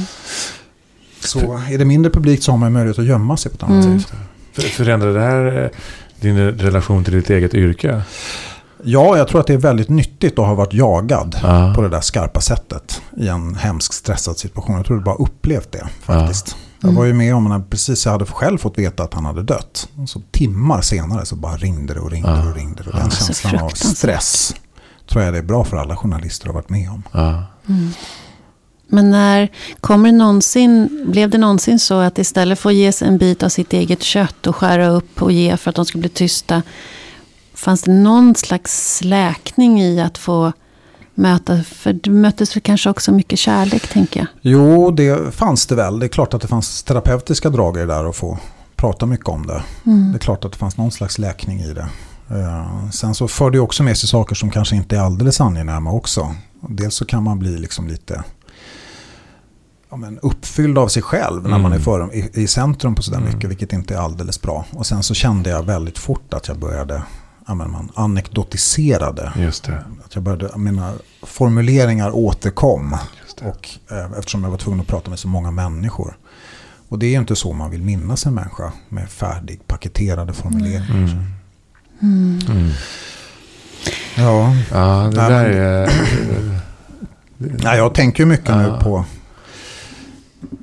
Så är det mindre publikt så har man möjlighet att gömma sig på ett annat Mm. sätt. För- Förändrade det här eh, din relation till ditt eget yrke? Ja, jag tror att det är väldigt nyttigt att ha varit jagad Ja. på det där skarpa sättet i en hemsk stressad situation. Jag tror du bara upplevt det faktiskt. Jag var ju med om när precis jag hade själv fått veta att han hade dött. Så timmar senare så bara ringde det och ringde Ja. och ringde. Och Ja. den Så känslan av stress tror jag det är bra för alla journalister att ha varit med om. Ja. Mm. Men när kommer det någonsin, blev det någonsin så att istället för att ge sig en bit av sitt eget kött och skära upp och ge för att de ska bli tysta. Fanns det någon slags läkning i att få möta, för det möttes väl kanske också mycket kärlek tänker jag. Jo, det fanns det väl. Det är klart att det fanns terapeutiska drag i det där att få prata mycket om det. Mm. Det är klart att det fanns någon slags läkning i det. Eh, sen så för det också med sig saker som kanske inte är alldeles angenäma också. Dels så kan man bli liksom lite ja, men uppfylld av sig själv när Mm. man är för, i, i centrum på sådär Mm. mycket, vilket inte är alldeles bra. Och sen så kände jag väldigt fort att jag började, men man anekdotiserade. Just det. Att jag började, mina formuleringar återkom. Just det. Och, eh, eftersom jag var tvungen att prata med så många människor. Och det är ju inte så man vill minnas en människa med färdig paketerade formuleringar. Mm. Mm. Mm. Ja. Ja, det Nej, där men- är... Nej, jag tänker ju mycket Ja. nu på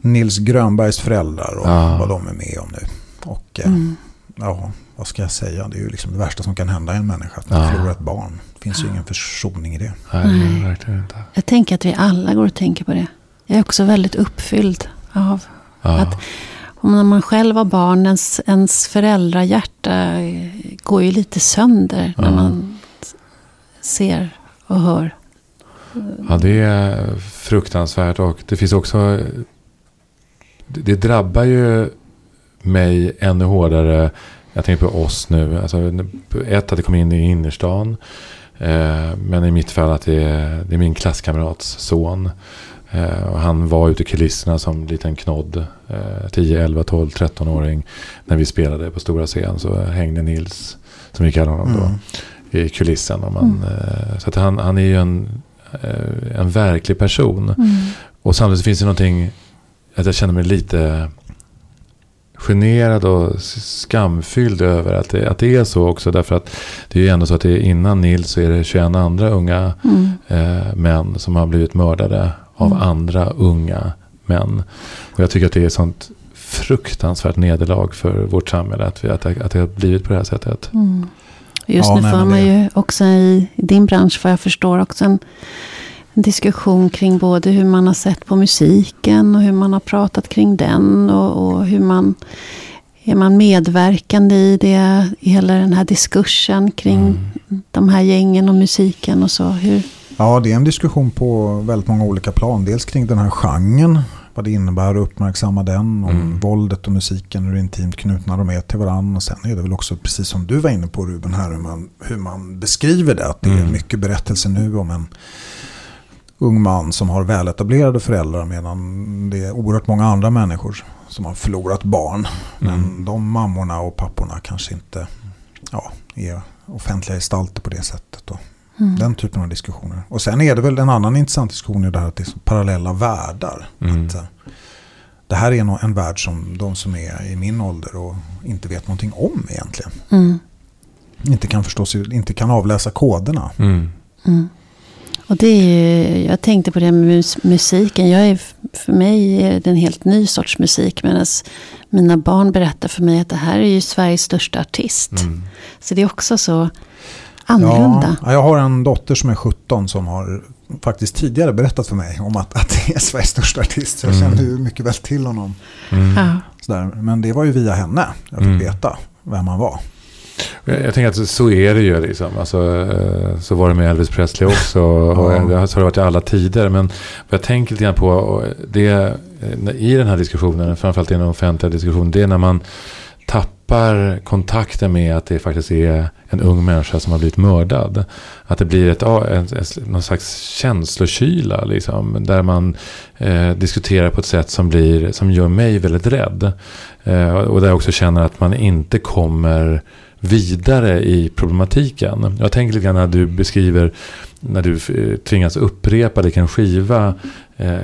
Nils Grönbergs föräldrar och Ja. vad de är med om nu. Och eh, Mm. Ja, vad ska jag säga? Det är ju liksom det värsta som kan hända en människa. Att man Ja. förlorar ett barn. Det finns ju ingen försoning i det. Nej, verkligen inte. Jag tänker att vi alla går och tänker på det. Jag är också väldigt uppfylld av Ja. Att- om när man själv var barn, ens, ens föräldrahjärta går ju lite sönder när Ja. man s- ser och hör. ja, det är fruktansvärt och det finns också... Det, det drabbar ju mig ännu hårdare. Jag tänker på oss nu. Alltså, ett, att det kom in i innerstan. Eh, men i mitt fall att det är, det är min klasskamrats son. Eh, och han var ute i kulisserna som liten knodd. Eh, 10, 11, 12, 13-åring. När vi spelade på stora scen så hängde Nils, som vi kallar honom då, Mm. i kulissen. Och man, eh, så att han, han är ju en, en verklig person. Mm. Och samtidigt finns det någonting, att jag känner mig lite generad och skamfylld över att det, att det är så också. Därför att det är ju ändå så att det är innan Nils så är det 21 andra unga Mm. eh, män som har blivit mördade av Mm. andra unga män. Och jag tycker att det är sånt fruktansvärt nederlag för vårt samhälle att, vi, att, att det har blivit på det här sättet. Mm. Just Ja, nu får man det- ju också i, i din bransch, vad jag förstår, också en, en diskussion kring både hur man har sett på musiken och hur man har pratat kring den och, och hur man är man medverkande i det, i hela den här diskursen kring Mm. de här gängen och musiken och så. Hur, Ja, det är en diskussion på väldigt många olika plan. Dels kring den här genren vad det innebär att uppmärksamma den. Om Mm. våldet och musiken, hur intimt knutna de är till varandra. Och sen är det väl också, precis som du var inne på Ruben här, hur man, hur man beskriver det. Att det är Mm. mycket berättelser nu om en ung man som har väletablerade föräldrar medan det är oerhört många andra människor som har förlorat barn. Men Mm. de mammorna och papporna kanske inte ja, är offentliga gestalter på det sättet. Och Mm. Den typen av diskussioner. Och sen är det väl en annan intressant diskussion i det här att det är så parallella världar. Mm. Att, eh, det här är nog en värld som de som är i min ålder och inte vet någonting om egentligen. Mm. Inte kan förstå sig, inte kan avläsa koderna. Mm. Mm. Och det är ju, jag tänkte på det med mus- musiken. Jag är, för mig är det en helt ny sorts musik. Medan mina barn berättar för mig att det här är ju Sveriges största artist. Mm. Så det är också så annorlunda. Ja, jag har en dotter som är 17 som har faktiskt tidigare berättat för mig om att, att det är Sveriges största artist. Så jag Mm. känner ju mycket väl till honom. Mm. Sådär. Men det var ju via henne jag fick Mm. veta vem han var. Jag, jag tänker att så är det ju. Liksom. Alltså, eh, så var det med Elvis Presley också. Och Ja. så har det varit i alla tider. Men jag tänker lite grann på det, eh, i den här diskussionen, framförallt i den offentliga diskussionen, det är när man tappar kontakten med att det faktiskt är en ung människa som har blivit mördad. Att det blir ett, en, en, någon slags känslokyla liksom, där man eh, diskuterar på ett sätt som, blir, som gör mig väldigt rädd. Eh, och där jag också känner att man inte kommer vidare i problematiken. Jag tänker lite grann när du beskriver när du eh, tvingas upprepa skiva eh,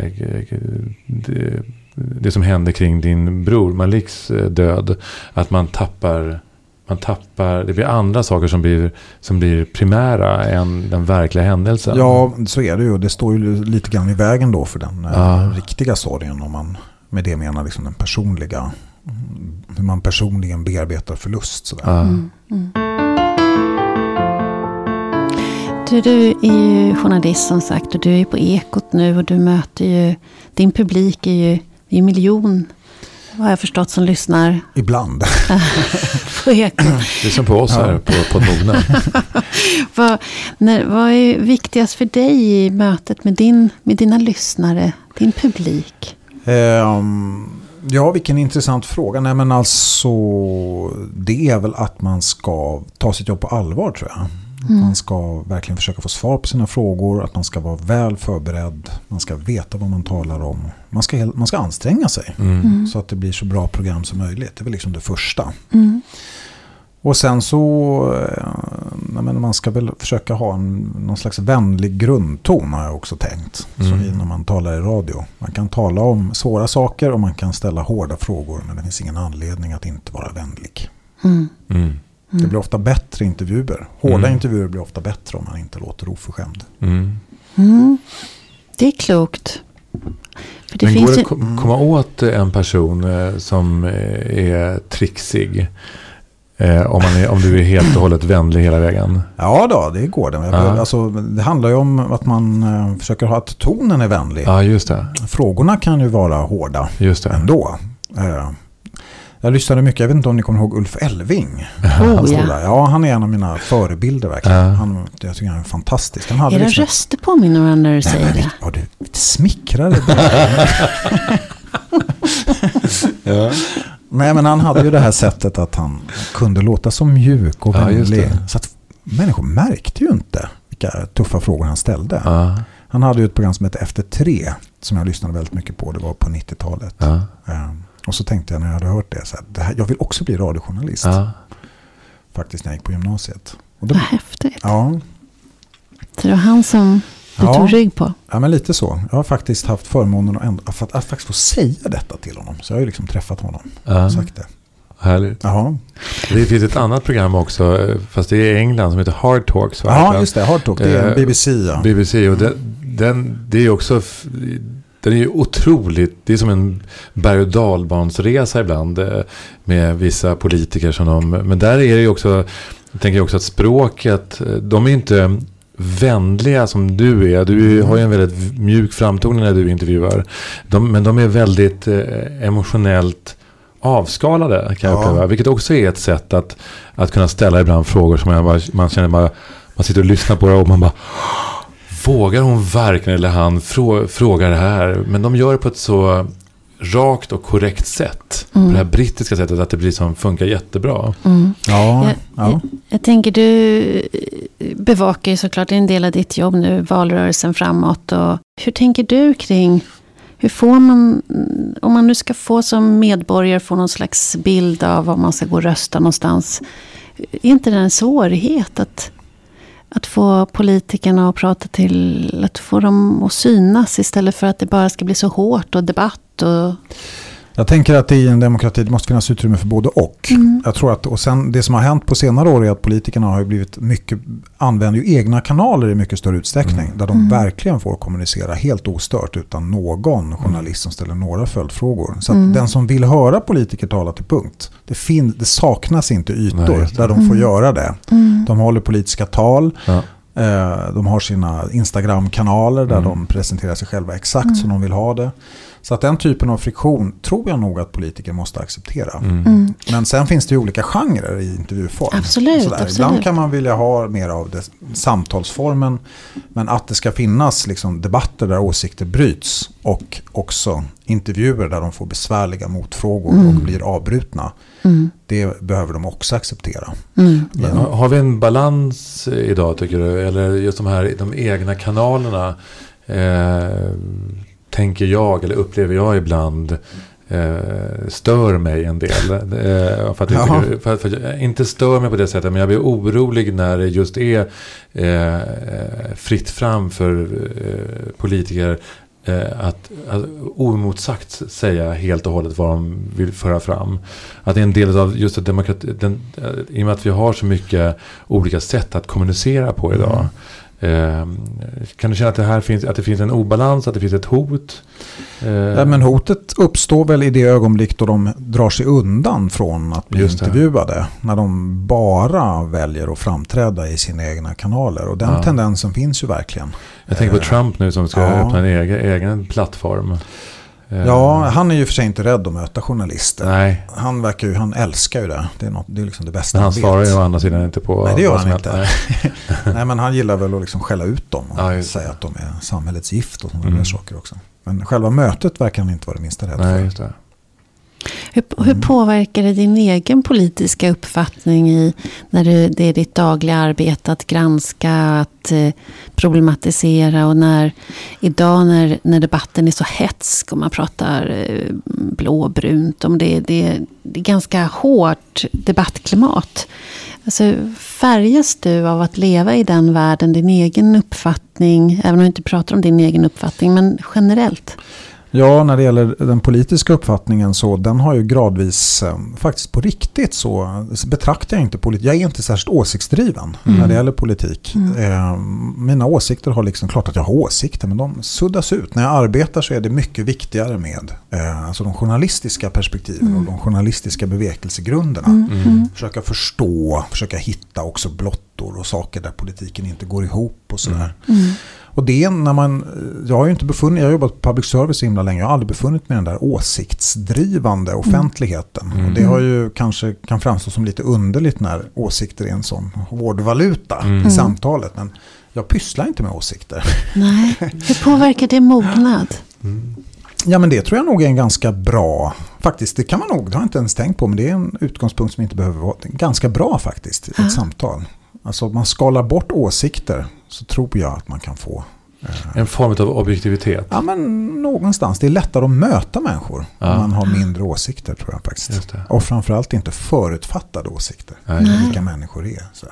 det, det som hände kring din bror Maliks eh, död. Att man tappar, man tappar, det blir andra saker som blir, som blir primära än den verkliga händelsen. Ja, så är det ju. Det står ju lite grann i vägen då för den Ja. riktiga sorgen. Om man med det menar liksom den personliga, hur man personligen bearbetar förlust. Sådär. Ja. Mm. Mm. Du, du är ju journalist som sagt och du är på Ekot nu och du möter ju, din publik är ju, en miljon har jag förstått som lyssnar Ibland. på Ekot. Det är som på oss här på, på Mogna. vad, när, vad är viktigast för dig i mötet med, din, med dina lyssnare, din publik? Ehm, ja, vilken intressant fråga. Nej, men alltså, det är väl att man ska ta sitt jobb på allvar tror jag. Att Mm. Man ska verkligen försöka få svar på sina frågor. Att man ska vara väl förberedd. Man ska veta vad man talar om. Man ska, man ska anstränga sig. Mm. Så att det blir så bra program som möjligt. Det är väl liksom det första. Mm. Och sen så, eh, jag menar, man ska väl försöka ha en, någon slags vänlig grundton har jag också tänkt. Så Mm. i- när man talar i radio. Man kan tala om svåra saker och man kan ställa hårda frågor. Men det finns ingen anledning att inte vara vänlig. Mm. Mm. Det blir ofta bättre intervjuer. Hårda Mm. intervjuer blir ofta bättre om man inte låter oförskämd. Mm. Mm. Det är klokt. För det Men finns går det att ko- komma åt en person eh, som eh, är trixig? Eh, om, man är, om du är helt och hållet vänlig hela vägen? Ja då, det går det. Ja. alltså, det handlar ju om att man eh, försöker ha att tonen är vänlig. Ja, just det. Frågorna kan ju vara hårda. Just det. ändå. Eh, Jag lyssnade mycket, jag vet inte om ni kommer ihåg Ulf Elving. oh, Han stod ja. där. Ja, han är en av mina förebilder verkligen. Ja. Han, jag tycker han är fantastisk. Han hade Era liksom... röster påminner varandra när du Nej, säger men, det. ja, du Ja. Nej, men han hade ju det här sättet att han kunde låta så mjuk och Ja, vänlig. det. så att människor märkte ju inte vilka tuffa frågor han ställde. Ja. Han hade ju ett program som hette Efter tre, som jag lyssnade väldigt mycket på. Det var på 90-talet. Ja. Eh, Och så tänkte jag när jag hade hört det, så här, det här, jag vill också bli radiojournalist. Ja. Faktiskt när jag gick på gymnasiet. Och då, Vad häftigt. ja, Så det var han som du Ja. tog rygg på. ja, men lite så. Jag har faktiskt haft förmånen att, ändå, att, att faktiskt få säga detta till honom. Så jag har ju liksom träffat honom Ja. och sagt det. Härligt. Jaha, Det finns ett annat program också, fast det är i England, som heter Hard Talks. ja just det. Hard Talk, det är Eh, BBC. Ja. BBC. Och den, den, det är också... Den är ju otroligt, det är som en berg och dalbansresa ibland eh, med vissa politiker som de, men där är det ju också, jag tänker också att språket, eh, de är inte vänliga som du är. Du har ju en väldigt mjuk framtoning när du intervjuar. De, men de är väldigt eh, emotionellt avskalade kan jag Ja. uppleva. Vilket också är ett sätt att, att kunna ställa ibland frågor som man, bara, man känner bara, man sitter och lyssnar på det och man bara Vågar hon verkligen eller han frå, fråga det här? Men de gör det på ett så rakt och korrekt sätt. Mm. På det här brittiska sättet att det blir som funkar jättebra. Mm. Ja, Jag, ja. jag, jag tänker du bevakar ju såklart det är en del av ditt jobb nu, valrörelsen framåt. Och hur tänker du kring hur får man, om man nu ska få som medborgare få någon slags bild av var man ska gå och rösta någonstans. Är inte det en svårighet att, att få politikerna att prata till, att få dem att synas istället för att det bara ska bli så hårt och debatt och... Jag tänker att i en demokrati det måste finnas utrymme för både och. Mm. Jag tror att, och sen det som har hänt på senare år är att politikerna har ju blivit mycket, använder ju egna kanaler i mycket större utsträckning. Mm. Där de Mm. verkligen får kommunicera helt ostört utan någon journalist som ställer några följdfrågor. Så att Mm. den som vill höra politiker tala till punkt, det, fin, det saknas inte ytor Nej, där de får Mm. göra det. Mm. De håller politiska tal, Ja. Eh, De har sina Instagram-kanaler där Mm. de presenterar sig själva exakt Mm. som de vill ha det. Så att den typen av friktion tror jag nog att politiker måste acceptera. Mm. Mm. Men sen finns det ju olika genrer i intervjuform. Absolut, absolut. Ibland kan man vilja ha mer av det, samtalsformen. Men att det ska finnas liksom, debatter där åsikter bryts. Och också intervjuer där de får besvärliga motfrågor Mm. och blir avbrutna. Mm. Det behöver de också acceptera. Mm. Men har har vi en balans idag tycker du? Eller just de här de egna kanalerna. Eh, tänker jag, eller upplever jag ibland. Eh, stör mig en del. Eh, för att jag Jaha. tycker, för, för inte stör mig på det sättet. Men jag blir orolig när det just är eh, fritt fram för eh, politiker. Eh, att, att oemotsagt säga helt och hållet vad de vill föra fram. Att det är en del av just demokrati, den, eh, i och med att vi har så mycket olika sätt att kommunicera på idag. Eh, kan du känna att det här finns, att det finns en obalans, att det finns ett hot? Eh, Ja, men hotet uppstår väl i det ögonblick då de drar sig undan från att bli intervjuade. När de bara väljer att framträda i sina egna kanaler. Och den Ja. tendensen finns ju verkligen. jag tänker på eh, Trump nu som ska ja. öppna en egen, egen plattform. Eh, Ja, han är ju för sig inte rädd att möta journalister. Nej, Han, verkar ju, han älskar ju det. Det är, något, det är liksom det bästa men han vet. svarar ju å andra sidan inte på Nej, det gör han inte. Nej. Nej, men han gillar väl att liksom skälla ut dem och Ja, säga att de är samhällets gift och sådana Mm. saker också. Men själva mötet verkar han inte vara det minsta rädd Nej, för. Hur, hur Mm. påverkar det din egen politiska uppfattning i när du, det är ditt dagliga arbete att granska, att eh, problematisera och när idag när, när debatten är så hetsk och man pratar eh, blåbrunt om det, det, det är ganska hårt debattklimat. Alltså, färgas du av att leva i den världen, din egen uppfattning, även om du inte pratar om din egen uppfattning, men generellt? Ja, när det gäller den politiska uppfattningen så den har ju gradvis, eh, faktiskt på riktigt så, betraktar jag inte politik. Jag är inte särskilt åsiktsdriven Mm. när det gäller politik. Mm. Eh, mina åsikter har liksom, klart att jag har åsikter, men de suddas ut. När jag arbetar så är det mycket viktigare med eh, alltså de journalistiska perspektiven Mm. och de journalistiska bevekelsegrunderna. Mm. Mm. Mm. Försöka förstå, försöka hitta också blottor och saker där politiken inte går ihop och sådär. Mm. Och det är när man, jag har ju inte befunnit, jag har jobbat på public service så himla länge, jag har aldrig befunnit mig i den där åsiktsdrivande offentligheten. Mm. Och det har ju kanske kan framstå som lite underligt när åsikter är en sån hårdvaluta Mm. i samtalet. Men jag pysslar inte med åsikter. Nej. Hur påverkar det mognad? Mm. Ja men det tror jag nog är en ganska bra, faktiskt det kan man nog, det har jag inte ens tänkt på, men det är en utgångspunkt som inte behöver vara, ganska bra faktiskt i ett Ja. samtal. Alltså om man skalar bort åsikter så tror jag att man kan få eh, En form av objektivitet. Ja, men någonstans. Det är lättare att möta människor Ja. om man har mindre åsikter tror jag faktiskt. Just det. Och framförallt inte förutfattade åsikter. Nej. Vilka människor är. Så.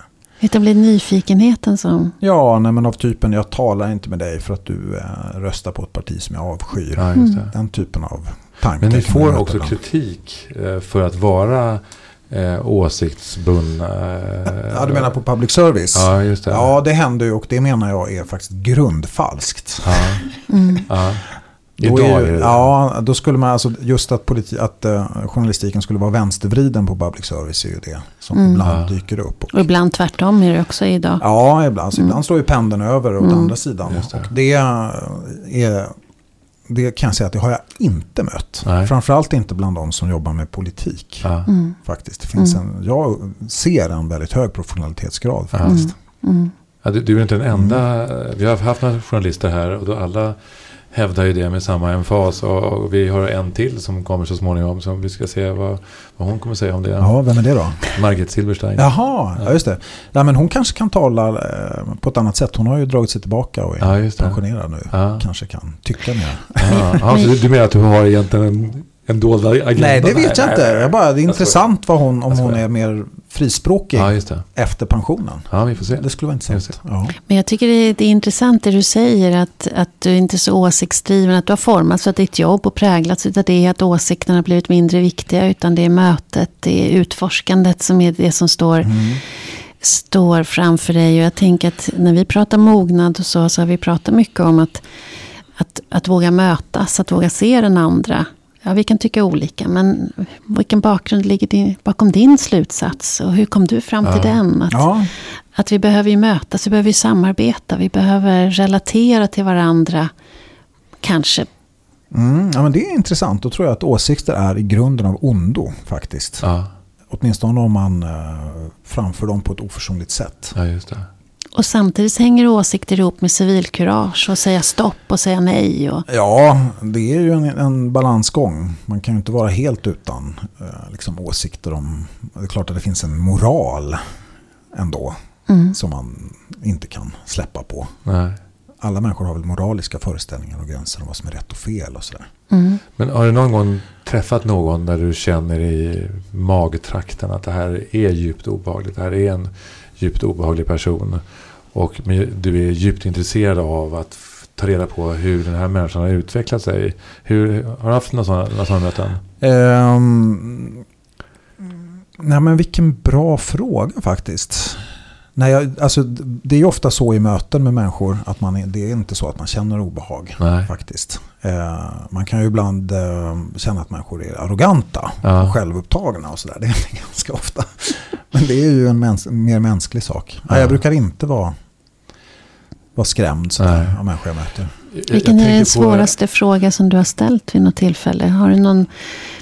Det blir nyfikenheten som... Ja, nej, men av typen jag talar inte med dig för att du eh, röstar på ett parti som jag avskyr. Ja, just det. Den typen av tankar. Men ni får också ibland. kritik eh, för att vara eh, åsiktsbundna. eh, Ja, du menar på public service? Ja, just det. Ja, det händer ju och det menar jag är faktiskt grundfalskt. Ja, Mm. ja. Då Idag är, är det Ja, då skulle man alltså just att, politi- att eh, journalistiken skulle vara vänstervriden på public service är ju det som Mm. ibland Ja. dyker upp. Och Och ibland tvärtom är det också idag. Ja, ibland, så Mm. ibland slår ju pendeln över åt Mm. andra sidan. Det. Och det, är, det kan jag säga att det har jag inte mött. Nej. Framförallt inte bland de som jobbar med politik. Ja. Mm. Faktiskt. Det finns Mm. en, jag ser en väldigt hög professionalitetsgrad faktiskt. Mm. Mm. Ja, du, du är inte den enda. Vi har haft några journalister här och då alla hävdar ju det med samma emfas. Och vi har en till som kommer så småningom. Så vi ska se vad, vad hon kommer säga om det. Ja, vem är det då? Margit Silberstein. Jaha, ja, just det. Ja, men hon kanske kan tala eh, på ett annat sätt. Hon har ju dragit sig tillbaka och är Ja, pensionerad nu. Ja. Kanske kan tycka mer. Ja, ja, så du, menar att du har egentligen en, en dold agenda? Nej, det vet jag inte. Jag bara, det är Jag intressant vad hon, om Jag hon är mer frispråkig Ja, just det. efter pensionen. Ja, vi får se. Det skulle vara intressant. Ja. Men jag tycker det är, det är intressant det du säger. Att, att du inte är så åsiktsdriven. Att du har formats av ditt jobb och präglats av det. Att åsikterna har blivit mindre viktiga. Utan det är mötet, det är utforskandet som är det som står, står framför dig. Och jag tänker att när vi pratar mognad och så, så har vi pratat mycket om att, att, att våga mötas. Att våga se den andra. Ja, vi kan tycka olika, men vilken bakgrund ligger din, bakom din slutsats? Och hur kom du fram till Ja. den? Att, Ja, att vi behöver ju mötas, vi behöver ju samarbeta, vi behöver relatera till varandra. Kanske. mm, ja, men det är intressant. Då tror jag att åsikter är i grunden av ondo faktiskt. Ja, Åtminstone om man eh, framför dem på ett oförsonligt sätt. ja just det. Och samtidigt hänger åsikter ihop med civilkurage och säga stopp och säga nej. Och, Ja, det är ju en, en balansgång. Man kan ju inte vara helt utan eh, liksom, åsikter om... Det är klart att det finns en moral ändå mm, som man inte kan släppa på. Nej. Alla människor har väl moraliska föreställningar och gränser om vad som är rätt och fel och sådär. mm, Men har du någon gång träffat någon där du känner i magtrakten att det här är djupt obehagligt. Det här är en djupt obehaglig person. Och du är djupt intresserad av att ta reda på hur den här människan har utvecklat sig. Hur, har du haft några sådana, några sådana möten? Ehm, nej men vilken bra fråga faktiskt. Nej, jag, alltså, det är ofta så i möten med människor att man det är inte så att man känner obehag Nej. faktiskt. Eh, man kan ju ibland eh, känna att människor är arroganta Ja. och självupptagna och sådär. Det är ganska ofta. Men det är ju en mäns mer mänsklig sak. Ja. Jag brukar inte vara, vara skrämd sådär, av människor jag möter. Vilken jag är den på- svåraste fråga som du har ställt vid något tillfälle? Har du någon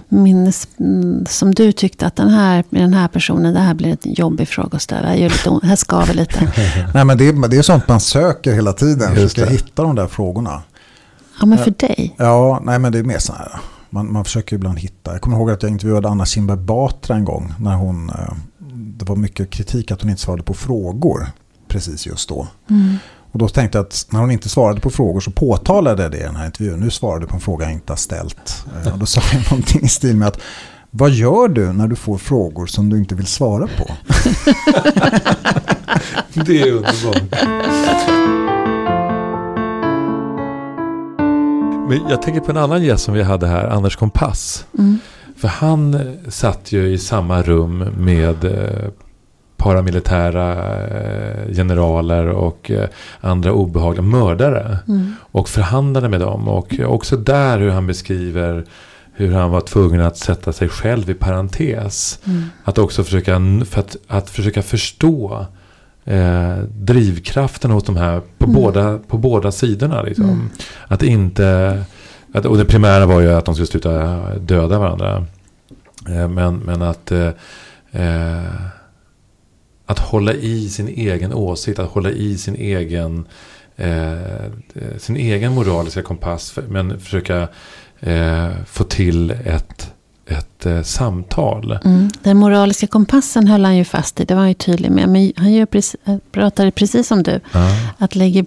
minnes mm, som du tyckte att den här, med den här personen, det här blir en jobbig fråga att ställa. Det här skaver lite. Nej, men det, är- det är sånt man söker hela tiden. Just Försöka det. hitta de där frågorna. Ja, men för dig. Ja, nej men det är mer så här. Man, man försöker ibland hitta. Jag kommer ihåg att jag intervjuade Anna Kinberg Batra en gång. När hon, eh, det var mycket kritik att hon inte svarade på frågor precis just då. Mm. Och då tänkte jag att när hon inte svarade på frågor så påtalade jag det i den här intervjun. Nu svarade du på en fråga jag inte har ställt. Eh, Och då sa jag någonting i stil med att vad gör du när du får frågor som du inte vill svara på? Det är underbart. Men jag tänker på en annan gäst som vi hade här, Anders Kompass. Mm. För han eh, satt ju i samma rum med eh, paramilitära eh, generaler och eh, andra obehagliga mördare. Mm. Och förhandlade med dem. Och också där hur han beskriver hur han var tvungen att sätta sig själv i parentes. Mm. Att också försöka, för att, att försöka förstå eh, drivkraften hos de här på, Mm. båda, på båda sidorna. Liksom. Mm. Att inte, att, och det primära var ju att de skulle sluta döda varandra. Eh, men, men att, eh, eh, att hålla i sin egen åsikt, att hålla i sin egen, eh, sin egen moraliska kompass. för- Men försöka eh, få till ett, ett eh, samtal. Mm. Den moraliska kompassen höll han ju fast i, det var han ju tydlig med. Men han gör precis, pratade precis som du. Ja. Att lägga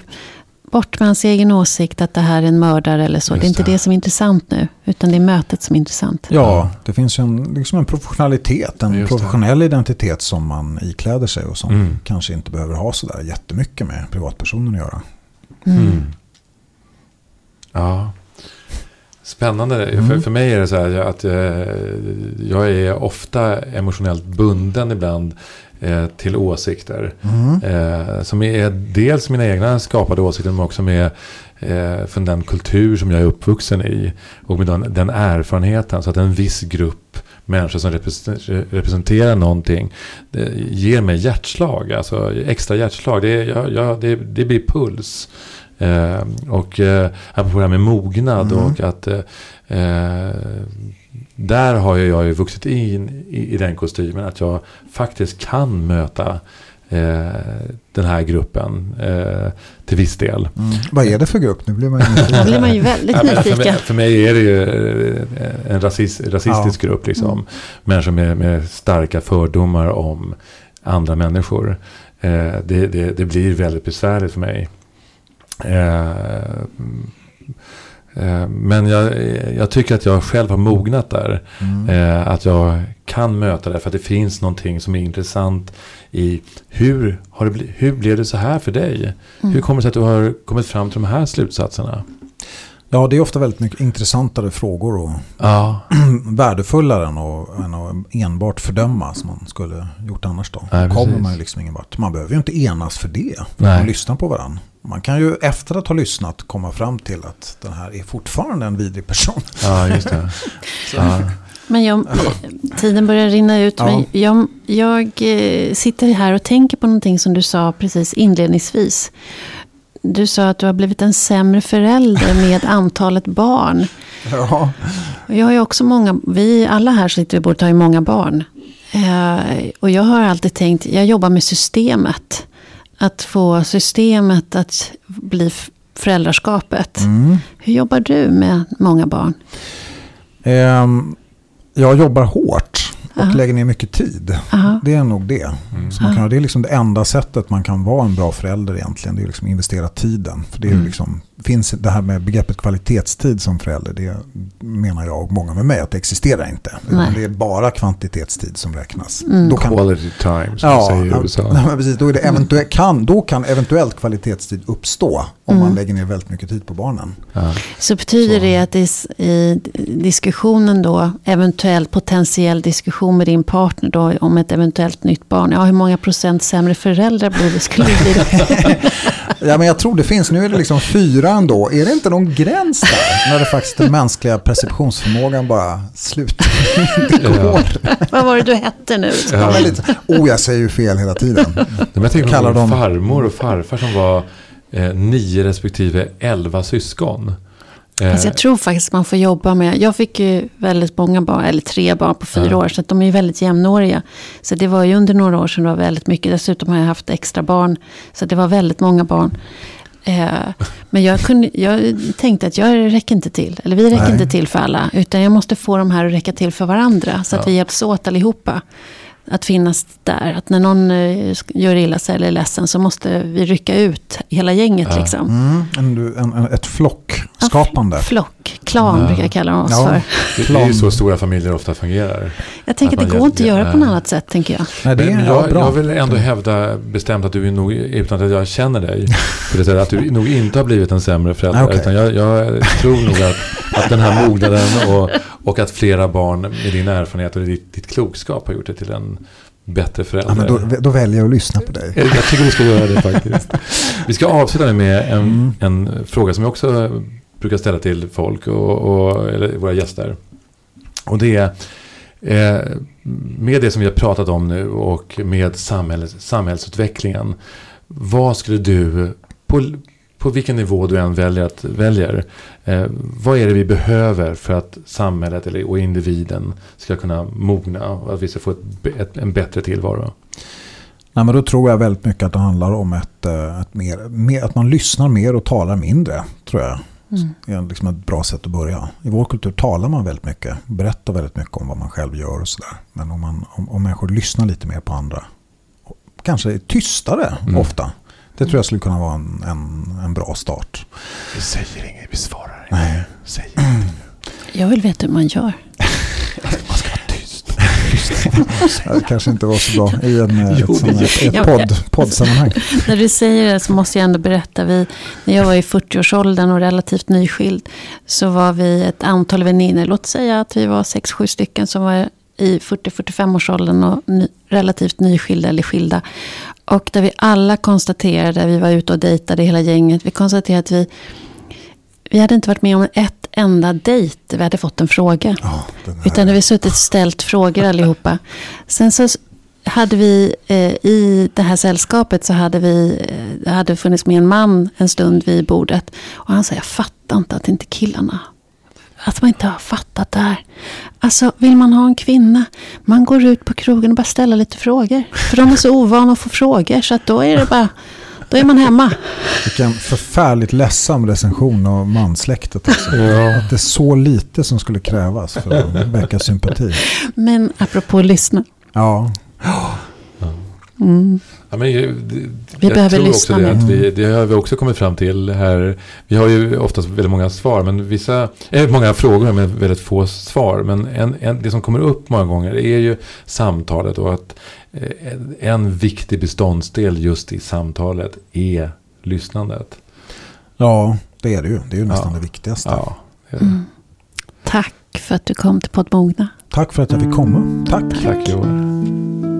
bort med hans egen åsikt att det här är en mördare eller så. Just det är inte det. det som är intressant nu. Utan det är mötet som är intressant. Ja, det finns ju en, liksom en professionalitet, en Just det. professionell identitet som man ikläder sig och som Mm. kanske inte behöver ha så där jättemycket med privatpersonen att göra. Mm. Mm. Ja. Spännande. Mm. För, för mig är det så här att eh, jag är ofta emotionellt bunden ibland eh, till åsikter. Mm. Eh, som är dels mina egna skapade åsikter men också med eh, från den kultur som jag är uppvuxen i. Och med den, den erfarenheten. Så att en viss grupp människor som represent- representerar någonting det ger mig hjärtslag. Alltså extra hjärtslag. Det, jag, jag, det, det blir puls. Eh, och eh, apropå det här med mognad Mm. och att eh, eh, där har jag ju vuxit in i, i den kostymen att jag faktiskt kan möta eh, den här gruppen eh, till viss del. Mm. Vad är det för grupp? Nu blir man ju blir man ju väldigt Ja, men för, nyfiken. mig, för mig är det ju eh, en rasist, rasistisk grupp. Liksom. Mm. Människor med, med starka fördomar om andra människor. Eh, det, det, det blir väldigt besvärligt för mig. Eh, eh, men jag, jag tycker att jag själv har mognat där. Mm. Eh, att jag kan möta det för att det finns någonting som är intressant i hur, har det hur blev det så här för dig? Mm. Hur kommer det sig att du har kommit fram till de här slutsatserna? Ja, det är ofta väldigt mycket intressantare frågor och Ja, värdefullare än att, än att enbart fördöma som man skulle gjort annars då. Nej, kommer man ju liksom ingen vart. Man behöver ju inte enas för det. För man lyssnar på varandra. Man kan ju efter att ha lyssnat komma fram till att den här är fortfarande en vidrig person. ja just det. Ja. Men jag, tiden börjar rinna ut. Ja. Men jag, jag eh, sitter här och tänker på någonting som du sa precis inledningsvis. Du sa att du har blivit en sämre förälder med antalet barn. Ja, Och jag har ju också många, vi alla här sitter vid bordet har ju många barn. Eh, och jag har alltid tänkt, jag jobbar med systemet. Att få systemet att bli föräldraskapet. mm. Hur jobbar du med många barn? Ehm, jag jobbar hårt och Aha. lägger ner mycket tid. Aha. Det är nog det. Mm. Så man kan, det är liksom det enda sättet man kan vara en bra förälder egentligen. Det är liksom investera tiden. För det är Mm. liksom, finns det här med begreppet kvalitetstid som förälder. Det menar jag och många med mig att det existerar inte. Det är bara kvantitetstid som räknas. Mm. Då kan, Quality time, som ja, säger i ja, USA. nej, precis, då, är det eventuellt, kan, då kan eventuellt kvalitetstid uppstå om Mm. man lägger ner väldigt mycket tid på barnen. Ja. Så betyder Så. det att s- i diskussionen då, eventuellt potentiell diskussion med din partner då om ett eventuellt nytt barn. Ja, hur många procent sämre föräldrar blir det? Skulle det bli? Ja, men jag tror det finns. Nu är det liksom fyra ändå. Är det inte någon gräns där? När det faktiskt den mänskliga perceptionsförmågan bara slutar. Det går. Vad var det du hette nu? Ja. lite, oh, jag säger ju fel hela tiden. Men jag tänker på dem- farmor och farfar som var eh, nio respektive elva syskon. Alltså jag tror faktiskt man får jobba med, jag fick ju väldigt många barn, eller tre barn på fyra Ja. år, så att de är ju väldigt jämnåriga. Så det var ju under några år sedan det var väldigt mycket, dessutom har jag haft extra barn, så det var väldigt många barn. Eh, men jag, kunde, jag tänkte att jag räcker inte till, eller vi räcker Nej. inte till för alla, utan jag måste få de här att räcka till för varandra, så att Ja. vi hjälps åt allihopa. Att finnas där, att när någon eh, gör illa sig eller är ledsen så måste vi rycka ut hela gänget Ja. liksom. Mm, en, en, en, ett flockskapande. Flock, klan Ja. brukar jag kalla oss Ja. för. det, det är ju så stora familjer ofta fungerar. Jag tänker Att att det går inte att göra på något ja. annat sätt, tänker jag. Nej, det Men är ja, jag, bra. jag vill ändå hävda bestämt att du är nog, utan att jag känner dig, för det säger att du nog inte har blivit en sämre förälder. Okej. Utan jag, jag tror nog att, att den här mognaden och, och att flera barn med din erfarenhet och ditt, ditt klokskap har gjort dig till en bättre förälder. Ja, men då, då väljer jag att lyssna på dig. Jag tycker vi ska göra det faktiskt. Vi ska avsluta nu med en, Mm. en fråga som jag också brukar ställa till folk och, och eller våra gäster. Och det är eh, med det som vi har pratat om nu och med samhälls, samhällsutvecklingen. Vad skulle du, på, på vilken nivå du än väljer, att, väljer eh, vad är det vi behöver för att samhället eller, och individen ska kunna mogna och att vi ska få ett, ett, en bättre tillvaro? Nej, men då tror jag väldigt mycket att det handlar om ett, eh, ett mer, mer, att man lyssnar mer och talar mindre. Tror jag. Mm. Det är liksom ett bra sätt att börja. I vår kultur talar man väldigt mycket. Berättar väldigt mycket om vad man själv gör och sådär. Men om, man, om, om människor lyssnar lite mer på andra. Kanske är tystare Mm. ofta. Det tror jag skulle kunna vara en, en, en bra start. Vi säger inget, vi svarar Nej. Säg Jag vill veta hur man gör. Man ska vara tyst. Det kanske inte var så bra i en, Jo, ett, sånt ett Ja, podd, poddsammanhang. När du säger det så måste jag ändå berätta. Vi, när jag var i 40-årsåldern och relativt nyskild så var vi ett antal väninnor. Låt säga att vi var 6-7 stycken som var i 40-45-årsåldern och ny, relativt nyskilda eller skilda. Och där vi alla konstaterade, vi var ute och dejtade hela gänget. Vi konstaterade att vi, vi hade inte varit med om ett enda dejt. Vi hade fått en fråga. Ja, Utan vi suttit och ställt frågor allihopa. Sen så hade vi eh, i det här sällskapet så hade vi, eh, hade funnits med en man en stund vid bordet. Och han sa, jag fattar inte att inte killarna att man inte har fattat det här. Alltså, vill man ha en kvinna, man går ut på krogen och bara ställer lite frågor. För de är så ovana att få frågor, så att då är det bara, då är man hemma. Vilken förfärligt ledsam recension av mansläktet. Alltså. Ja. Att det är så lite som skulle krävas för att väcka sympati. Men apropå att lyssna. Ja, Mm. Ja, men, det- Vi jag behöver tror lyssna också det, att vi, det har vi också kommit fram till här. Vi har ju oftast väldigt många svar, men vissa, eh, många frågor med väldigt få svar. Men en, en, det som kommer upp många gånger är ju samtalet och att eh, en, en viktig beståndsdel just i samtalet är lyssnandet. ja det är det ju. Det är ju nästan Ja. det viktigaste. Ja, det det. Mm. Tack för att du kom till Poddmogna. Tack för att jag fick komma. Tack. Tack Johan.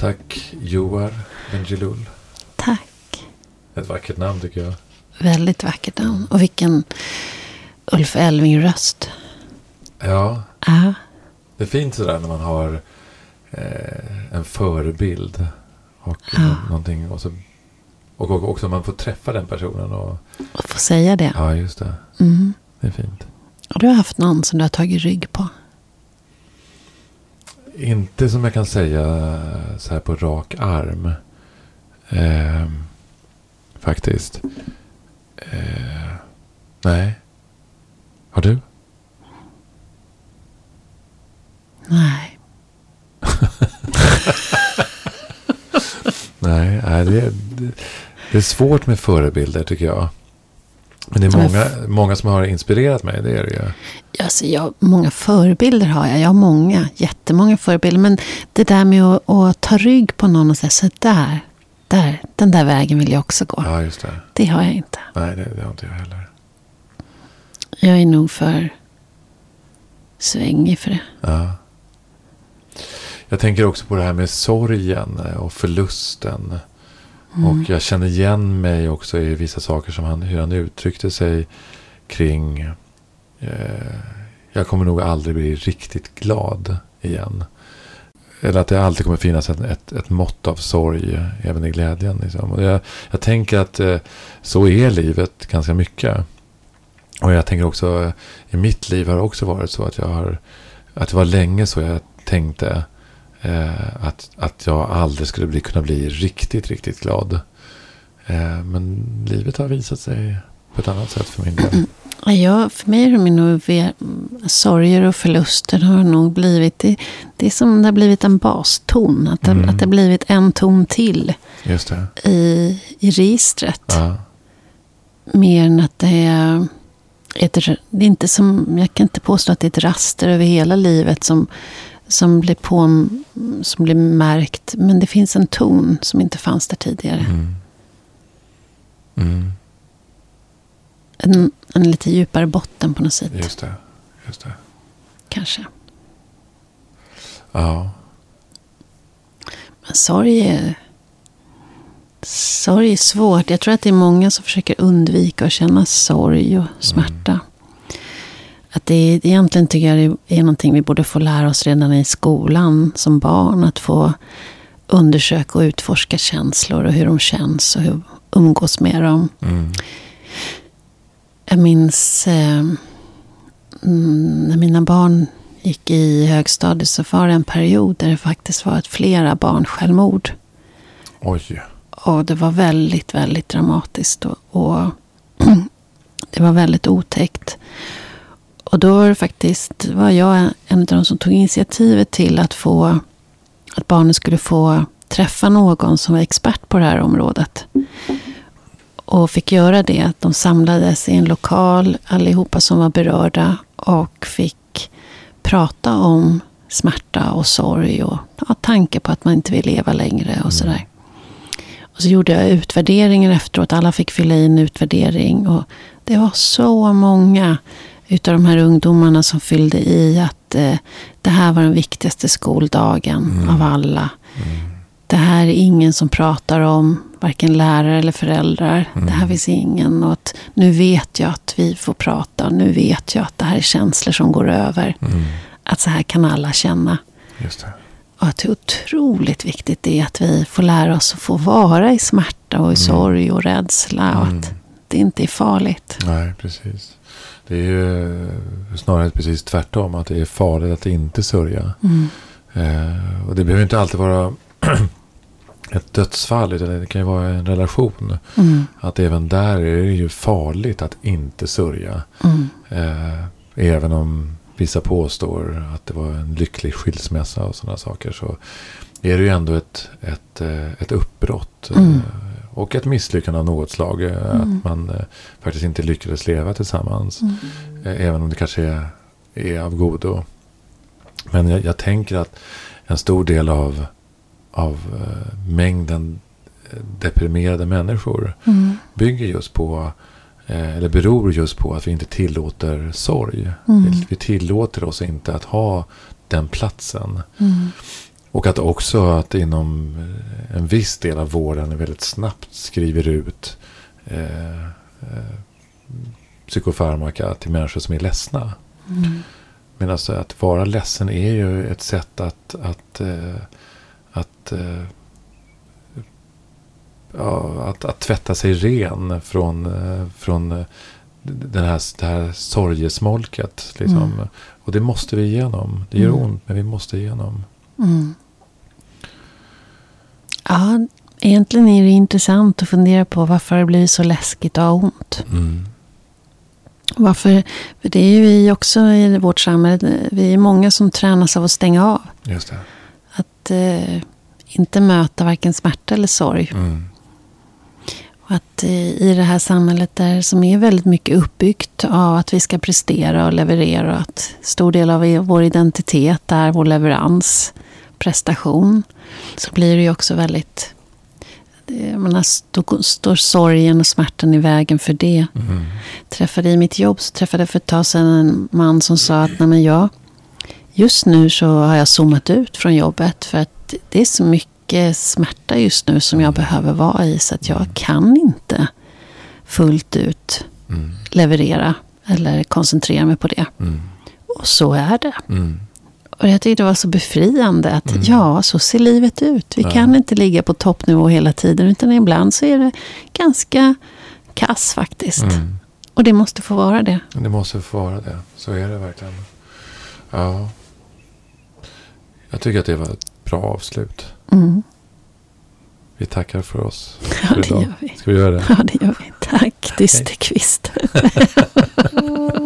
Tack Joar Bendjelloul. Tack. Ett vackert namn tycker jag. Väldigt vackert namn. Och vilken Ulf Elving-röst. Ja, Ja. det är fint sådär när man har eh, en förebild. Och, Ja. någonting, och, så, och, och också man får träffa den personen. Och, Och få säga det. ja, just det. Mm. Det är fint. Och du har haft någon som du har tagit rygg på. Inte som jag kan säga så här på rak arm. Ehm, faktiskt. Eh, nej. Har du? Nej. Nej, nej det, är, det, det är svårt med förebilder tycker jag. Men det är många, många som har inspirerat mig. Det är det ju. Alltså, jag, många förebilder har jag. Jag har många, jättemånga förebilder. Men det där med att, att ta rygg på någon och säga så där, där, den där vägen vill jag också gå. Ja, just det. Det har jag inte. Nej, det, det har inte jag heller. Jag är nog för svängig för det. Ja. Jag tänker också på det här med sorgen och förlusten. Mm. Och jag känner igen mig också i vissa saker som han, hur han uttryckte sig kring. Eh, jag kommer nog aldrig bli riktigt glad igen. Eller att det alltid kommer finnas ett, ett, ett mått av sorg även i glädjen. Liksom. Och jag, jag tänker att eh, så är livet ganska mycket. Och jag tänker också, i mitt liv har det också varit så att jag har, att det var länge så jag tänkte eh, att, att jag aldrig skulle bli, kunna bli riktigt, riktigt glad. Eh, men livet har visat sig på ett annat sätt för min del. Ja, för mig har nog ve- sorger och förluster har nog blivit, det, det är som det har blivit en baston. Att det, Mm. att det har blivit en ton till i, i registret. Ja. Mer än att det är ett, det är inte som, jag kan inte påstå att det är ett raster över hela livet som, som, blir på, som blir märkt. Men det finns en ton som inte fanns där tidigare. Mm. Mm. En, en lite djupare botten på något sätt. Just det. Just det. Kanske. Ja. Men sorg är, sorg är svårt. Jag tror att det är många som försöker undvika att känna sorg och smärta. Att det är, egentligen tycker jag det är någonting vi borde få lära oss redan i skolan som barn. Att få undersöka och utforska känslor och hur de känns och hur umgås med dem. Mm. Jag minns eh, mm, när mina barn gick i högstadiet så var det en period där det faktiskt var ett flera barn självmord. Oj. Och det var väldigt, väldigt dramatiskt. Och, och det var väldigt otäckt. Och då var det faktiskt, var jag en av de som tog initiativet till att få, att barnen skulle få träffa någon som var expert på det här området. Och fick göra det. De samlades i en lokal, allihopa som var berörda. Och fick prata om smärta och sorg och ja, tanke på att man inte vill leva längre och sådär. Och så gjorde jag utvärderingen efteråt. Alla fick fylla i en utvärdering. Och det var så många utav de här ungdomarna som fyllde i att eh, det här var den viktigaste skoldagen av alla. Det här är ingen som pratar om, varken lärare eller föräldrar. Det här finns ingen. Och att nu vet jag att vi får prata. Nu vet jag att det här är känslor som går över. Mm. Att så här kan alla känna. Just det. Och att hur otroligt viktigt det är att vi får lära oss att få vara i smärta och i Mm. sorg och rädsla. Och Mm. att det inte är farligt. Nej, precis. Det är ju eh, snarare precis tvärtom. Att det är farligt att inte sörja. Mm. Eh, och det behöver inte alltid vara ett dödsfall. Utan det kan ju vara en relation. Mm. Att även där är det ju farligt att inte sörja. Mm. Eh, även om vissa påstår att det var en lycklig skilsmässa och sådana saker. Så är det ju ändå ett, ett, eh, ett uppbrott. eh, Mm. Och ett misslyckande av något slag. eh, Mm. Att man eh, faktiskt inte lyckades leva tillsammans. Mm. Eh, Även om det kanske är, är av godo. Men jag, jag tänker att en stor del av, av mängden deprimerade människor Mm. bygger just på, eller beror just på att vi inte tillåter sorg. Mm. Vi, vi tillåter oss inte att ha den platsen. Mm. Och att också att inom eh, en viss del av vården väldigt snabbt skriver ut eh, eh, psykofarmaka till människor som är ledsna. Mm. Men alltså att vara ledsen är ju ett sätt att, att, eh, att, eh, ja, att, att tvätta sig ren från, eh, från den här, det här sorgesmolket. Liksom. Mm. Och det måste vi igenom. Det gör Mm. ont, men vi måste igenom. Mm. Ja, egentligen är det intressant att fundera på varför det blir så läskigt att ha ont. Mm. Varför? För det är ju vi också i vårt samhälle. Vi är många som tränas av att stänga av. Just det. Att eh, inte möta varken smärta eller sorg. Mm. Och att eh, i det här samhället där som är väldigt mycket uppbyggt av att vi ska prestera och leverera. Och att stor del av vår identitet är vår leverans, prestation. Så blir det ju också väldigt... det- Jag menar, står, står sorgen och smärtan i vägen för det. Mm. träffade i mitt jobb så träffade jag för ett tag sedan en man som sa att Nej, men jag, just nu så har jag zoomat ut från jobbet för att det är så mycket smärta just nu som jag behöver vara i så att jag kan inte fullt ut Mm. leverera eller koncentrera mig på det. Mm. Och så är det. Och jag tyckte det var så befriande att Mm. ja, så ser livet ut. Vi Ja. kan inte ligga på toppnivå hela tiden utan ibland så är det ganska kass faktiskt. Mm. Och det måste få vara det. Det måste få vara det. Så är det verkligen. Ja. Jag tycker att det var ett bra avslut. Mm. Vi tackar för oss Ja, för det idag. gör vi. Ska vi göra det? Ja, det gör vi. Tack, Dysterkvist.